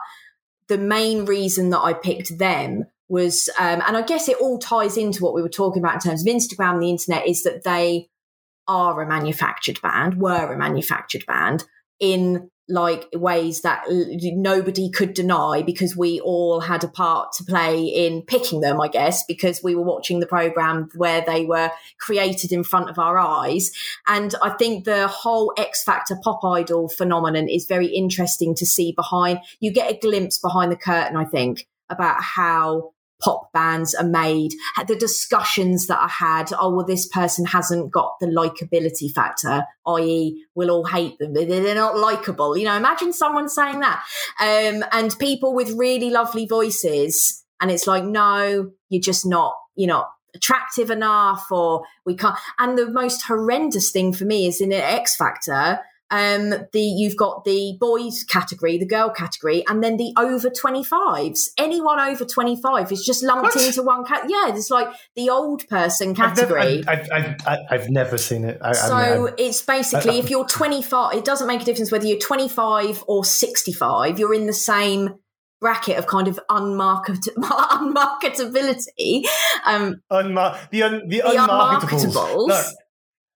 the main reason that I picked them was, um, and I guess it all ties into what we were talking about in terms of Instagram and the internet, is that they are a manufactured band, were a manufactured band in like ways that nobody could deny because we all had a part to play in picking them, I guess, because we were watching the program where they were created in front of our eyes. And I think the whole X Factor pop idol phenomenon is very interesting to see behind. You get a glimpse behind the curtain, I think, about how pop bands are made, the discussions that I had, oh, well, this person hasn't got the likability factor, i.e., we'll all hate them. They're not likable. You know, imagine someone saying that. Um, and people with really lovely voices, and it's like, no, you're just not, you're not attractive enough, or we can't. And the most horrendous thing for me is in X Factor, um, the you've got the boys category, the girl category, and then the over 25s. Anyone over 25 is just lumped what? into one cat. Yeah, it's like the old person category. I've never, I've, I've, I've never seen it. I, so I mean, it's basically if you're 25, it doesn't make a difference whether you're 25 or 65. You're in the same bracket of kind of unmarket unmarketability. Um, Unmar- the un- the, the unmarketables. unmarketables.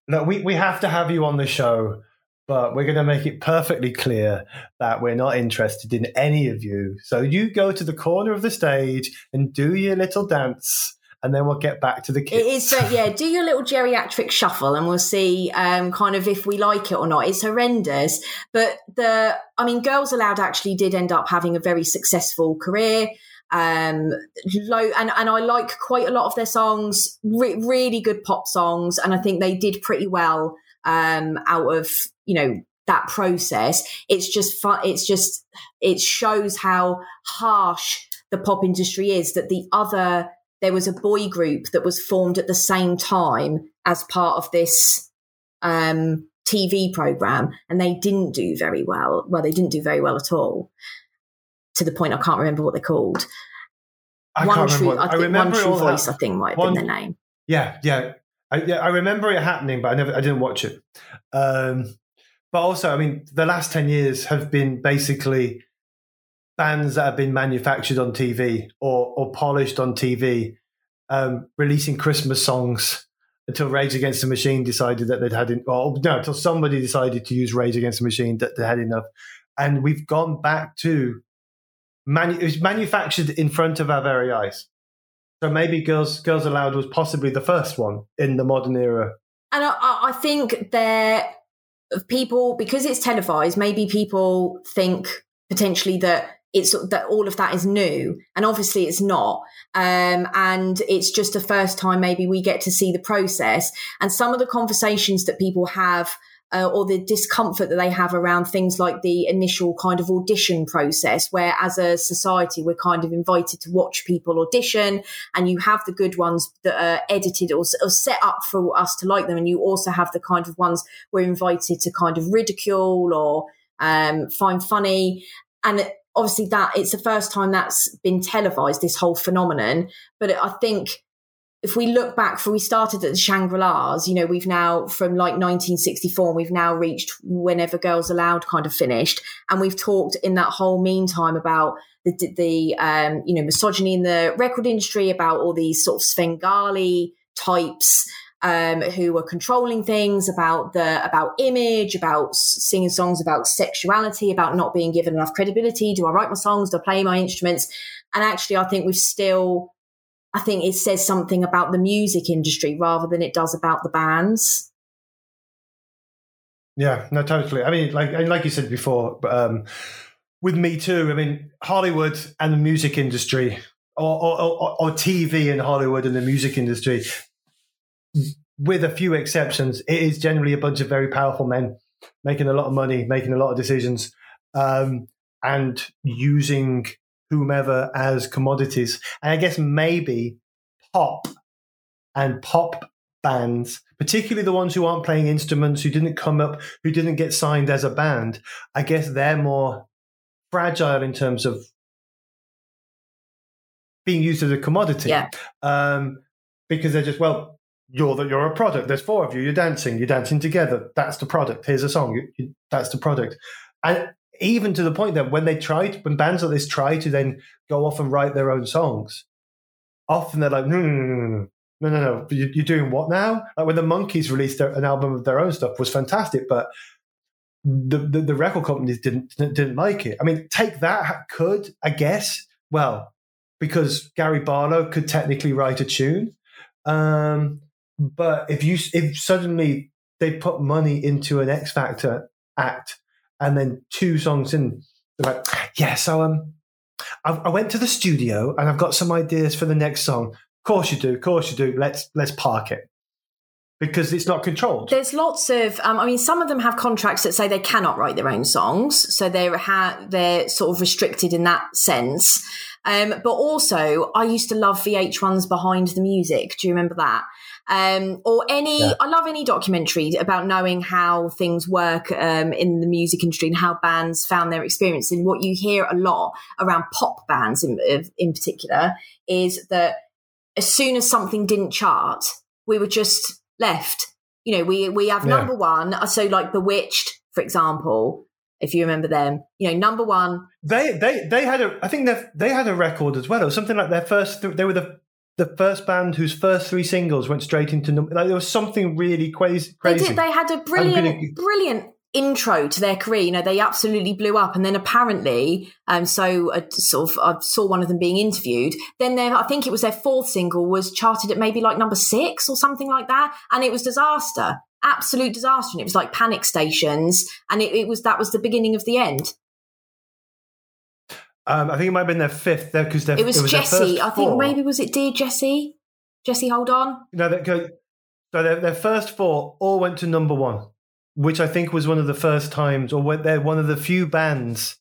Look, we, we have to have you on the show but we're going to make it perfectly clear that we're not interested in any of you. So you go to the corner of the stage and do your little dance. And then we'll get back to the kids. It is, uh, yeah. Do your little geriatric shuffle, and we'll see, um, kind of if we like it or not. It's horrendous, but the, I mean, Girls Aloud actually did end up having a very successful career um low and and I like quite a lot of their songs re- really good pop songs and I think they did pretty well um out of you know that process it's just fun it's just it shows how harsh the pop industry is that the other there was a boy group that was formed at the same time as part of this um, TV program, and they didn't do very well. Well, they didn't do very well at all. To the point, I can't remember what they're called. I one true, what, I, think, I remember one true voice. I think might have one, been their name. Yeah, yeah. I, yeah, I remember it happening, but I never, I didn't watch it. Um, but also, I mean, the last 10 years have been basically bands that have been manufactured on TV or, or polished on TV, um, releasing Christmas songs until Rage Against the Machine decided that they'd had, in, well, no, until somebody decided to use Rage Against the Machine that they had enough. And we've gone back to, manu- it was manufactured in front of our very eyes. So maybe Girls Girls Aloud was possibly the first one in the modern era. And I, I think they're of people because it's televised maybe people think potentially that it's that all of that is new and obviously it's not. Um, and it's just the first time maybe we get to see the process. And some of the conversations that people have uh, or the discomfort that they have around things like the initial kind of audition process, where as a society we're kind of invited to watch people audition, and you have the good ones that are edited or, or set up for us to like them, and you also have the kind of ones we're invited to kind of ridicule or um, find funny, and obviously that it's the first time that's been televised this whole phenomenon, but I think if we look back for we started at the Shangri-Las, you know, we've now from like 1964, we've now reached whenever Girls Aloud kind of finished. And we've talked in that whole meantime about the, the um, you know, misogyny in the record industry, about all these sort of Svengali types um, who were controlling things about the about image, about singing songs about sexuality, about not being given enough credibility. Do I write my songs? Do I play my instruments? And actually, I think we've still I think it says something about the music industry rather than it does about the bands. Yeah, no, totally. I mean, like like you said before, um, with Me Too, I mean, Hollywood and the music industry or, or, or, or TV in Hollywood and the music industry, with a few exceptions, it is generally a bunch of very powerful men making a lot of money, making a lot of decisions, um, and using whomever as commodities. And I guess maybe pop and pop bands, particularly the ones who aren't playing instruments, who didn't come up, who didn't get signed as a band, I guess they're more fragile in terms of being used as a commodity. Yeah. Um, because they're just, well, you're the, you're a product. There's four of you. You're dancing. You're dancing together. That's the product. Here's a song. You, you, that's the product. And even to the point that when they try, when bands like this try to then go off and write their own songs, often they're like, no, no, no, no, no. No, no, no. You're doing what now? Like when the Monkees released an album of their own stuff was fantastic, but the, the, the, record companies didn't didn't like it. I mean, take that could I guess well because Gary Barlow could technically write a tune, um, but if you if suddenly they put money into an X Factor act and then two songs in, they're like, yeah, so um, I, I went to the studio and I've got some ideas for the next song. Of course you do, of course you do. Let's let's park it because it's not controlled. There's lots of, um, I mean, some of them have contracts that say they cannot write their own songs, so they're ha- they're sort of restricted in that sense. Um, but also, I used to love VH1's Behind the Music. Do you remember that? Um, or any, yeah. I love any documentary about knowing how things work um, in the music industry and how bands found their experience. And what you hear a lot around pop bands in, in particular is that as soon as something didn't chart, we were just left. You know, we we have yeah. number one. Uh, so like B*Witched, for example, if you remember them, you know, number one. They they they had a. I think they they had a record as well. It was something like their first. They were the the first band whose first three singles went straight into number. Like there was something really crazy. crazy. They, did, they had a brilliant, gonna, brilliant intro to their career. You know, they absolutely blew up, and then apparently, um, so a, sort of I saw one of them being interviewed. Then their, I think it was their fourth single was charted at maybe like number six or something like that, and it was disaster, absolute disaster. And it was like panic stations, and it, it was that was the beginning of the end. Um, I think it might have been their fifth because it was, was Jessie. I think maybe was it Dear Jessie? Jessie, hold on. No, so their, their first four all went to number one which I think was one of the first times, or they're one of the few bands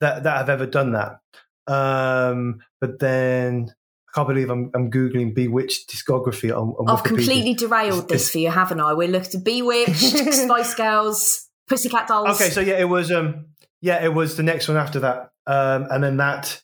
that that have ever done that. Um, but then I can't believe I'm, I'm googling B*Witched discography on. on I've completely derailed this for you, haven't I? We're looking at B*Witched, Spice Girls, Pussycat Dolls. Okay, so yeah, it was um, yeah, it was the next one after that, um, and then that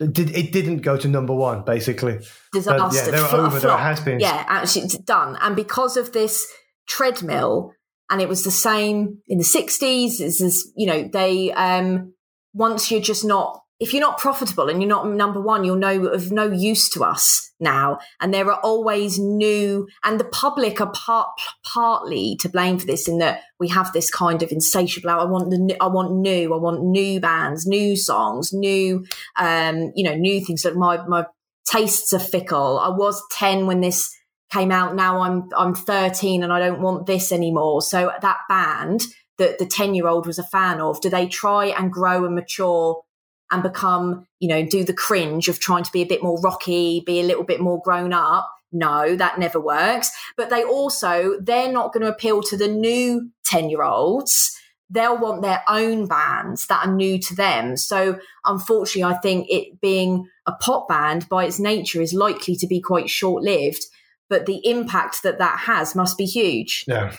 it, did, it didn't go to number one, basically. Disaster. But yeah, they were over. There has been. Yeah, actually, it's done. And because of this treadmill and it was the same in the 60s Is as you know they um once you're just not if you're not profitable and you're not number one you're no of no use to us now and there are always new and the public are part partly to blame for this in that we have this kind of insatiable i want the i want new i want new bands new songs new um you know new things like my my tastes are fickle i was 10 when this came out. Now I'm I'm 13 and I don't want this anymore. So that band that the 10 year old was a fan of, do they try and grow and mature and become, you know, do the cringe of trying to be a bit more rocky, be a little bit more grown up? No, that never works. But they also, they're not going to appeal to the new 10 year olds. They'll want their own bands that are new to them. So, unfortunately, I think it being a pop band by its nature is likely to be quite short lived but the impact that that has must be huge. Yeah,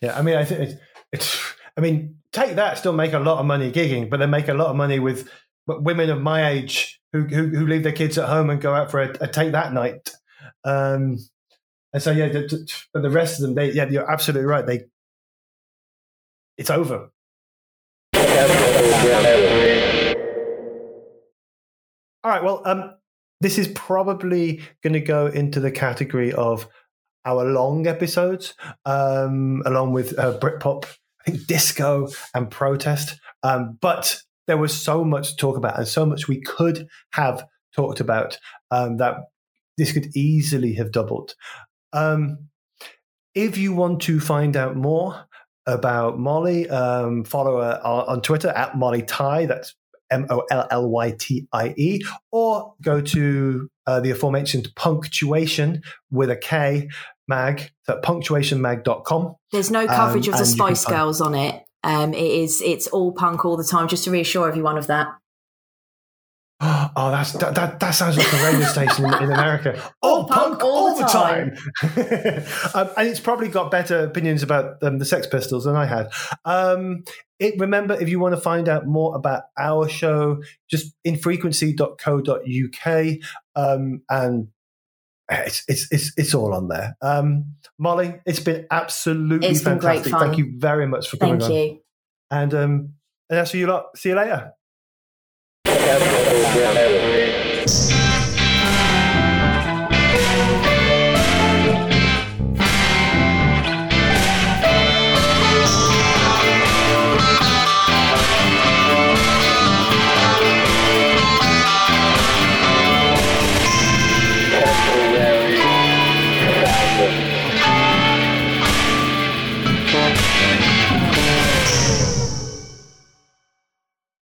yeah. I mean, I think it's, it's I mean, take that still make a lot of money gigging, but they make a lot of money with women of my age who who, who leave their kids at home and go out for a, a take that night. Um, and so yeah, but the rest of them, they yeah, you're absolutely right. They it's over. All right. Well, um, this is probably going to go into the category of our long episodes, um, along with uh, Britpop, Think disco and protest. Um, but there was so much to talk about and so much we could have talked about um, that this could easily have doubled. Um, if you want to find out more about Molly, um, follow her on, on Twitter at Molly Tie. That's M O L L Y T I E, or go to uh, the aforementioned Punktuation with a K mag, so punktuationmag.com. There's no coverage um, of the Spice Girls on it. Um, it is it's all punk all the time, just to reassure everyone of that. Oh, that's that, that, that sounds like a radio station in, in, America. All, all punk, punk, all, all the time. time. um, and it's probably got better opinions about um, the Sex Pistols than I had. Um, it, remember, if you want to find out more about our show, just infrequency.co.uk um, and it's, it's it's it's all on there. Um, Molly, it's been absolutely it's fantastic. Been Thank you very much for coming Thank on. you. And um, and I'll see you lot. See you later.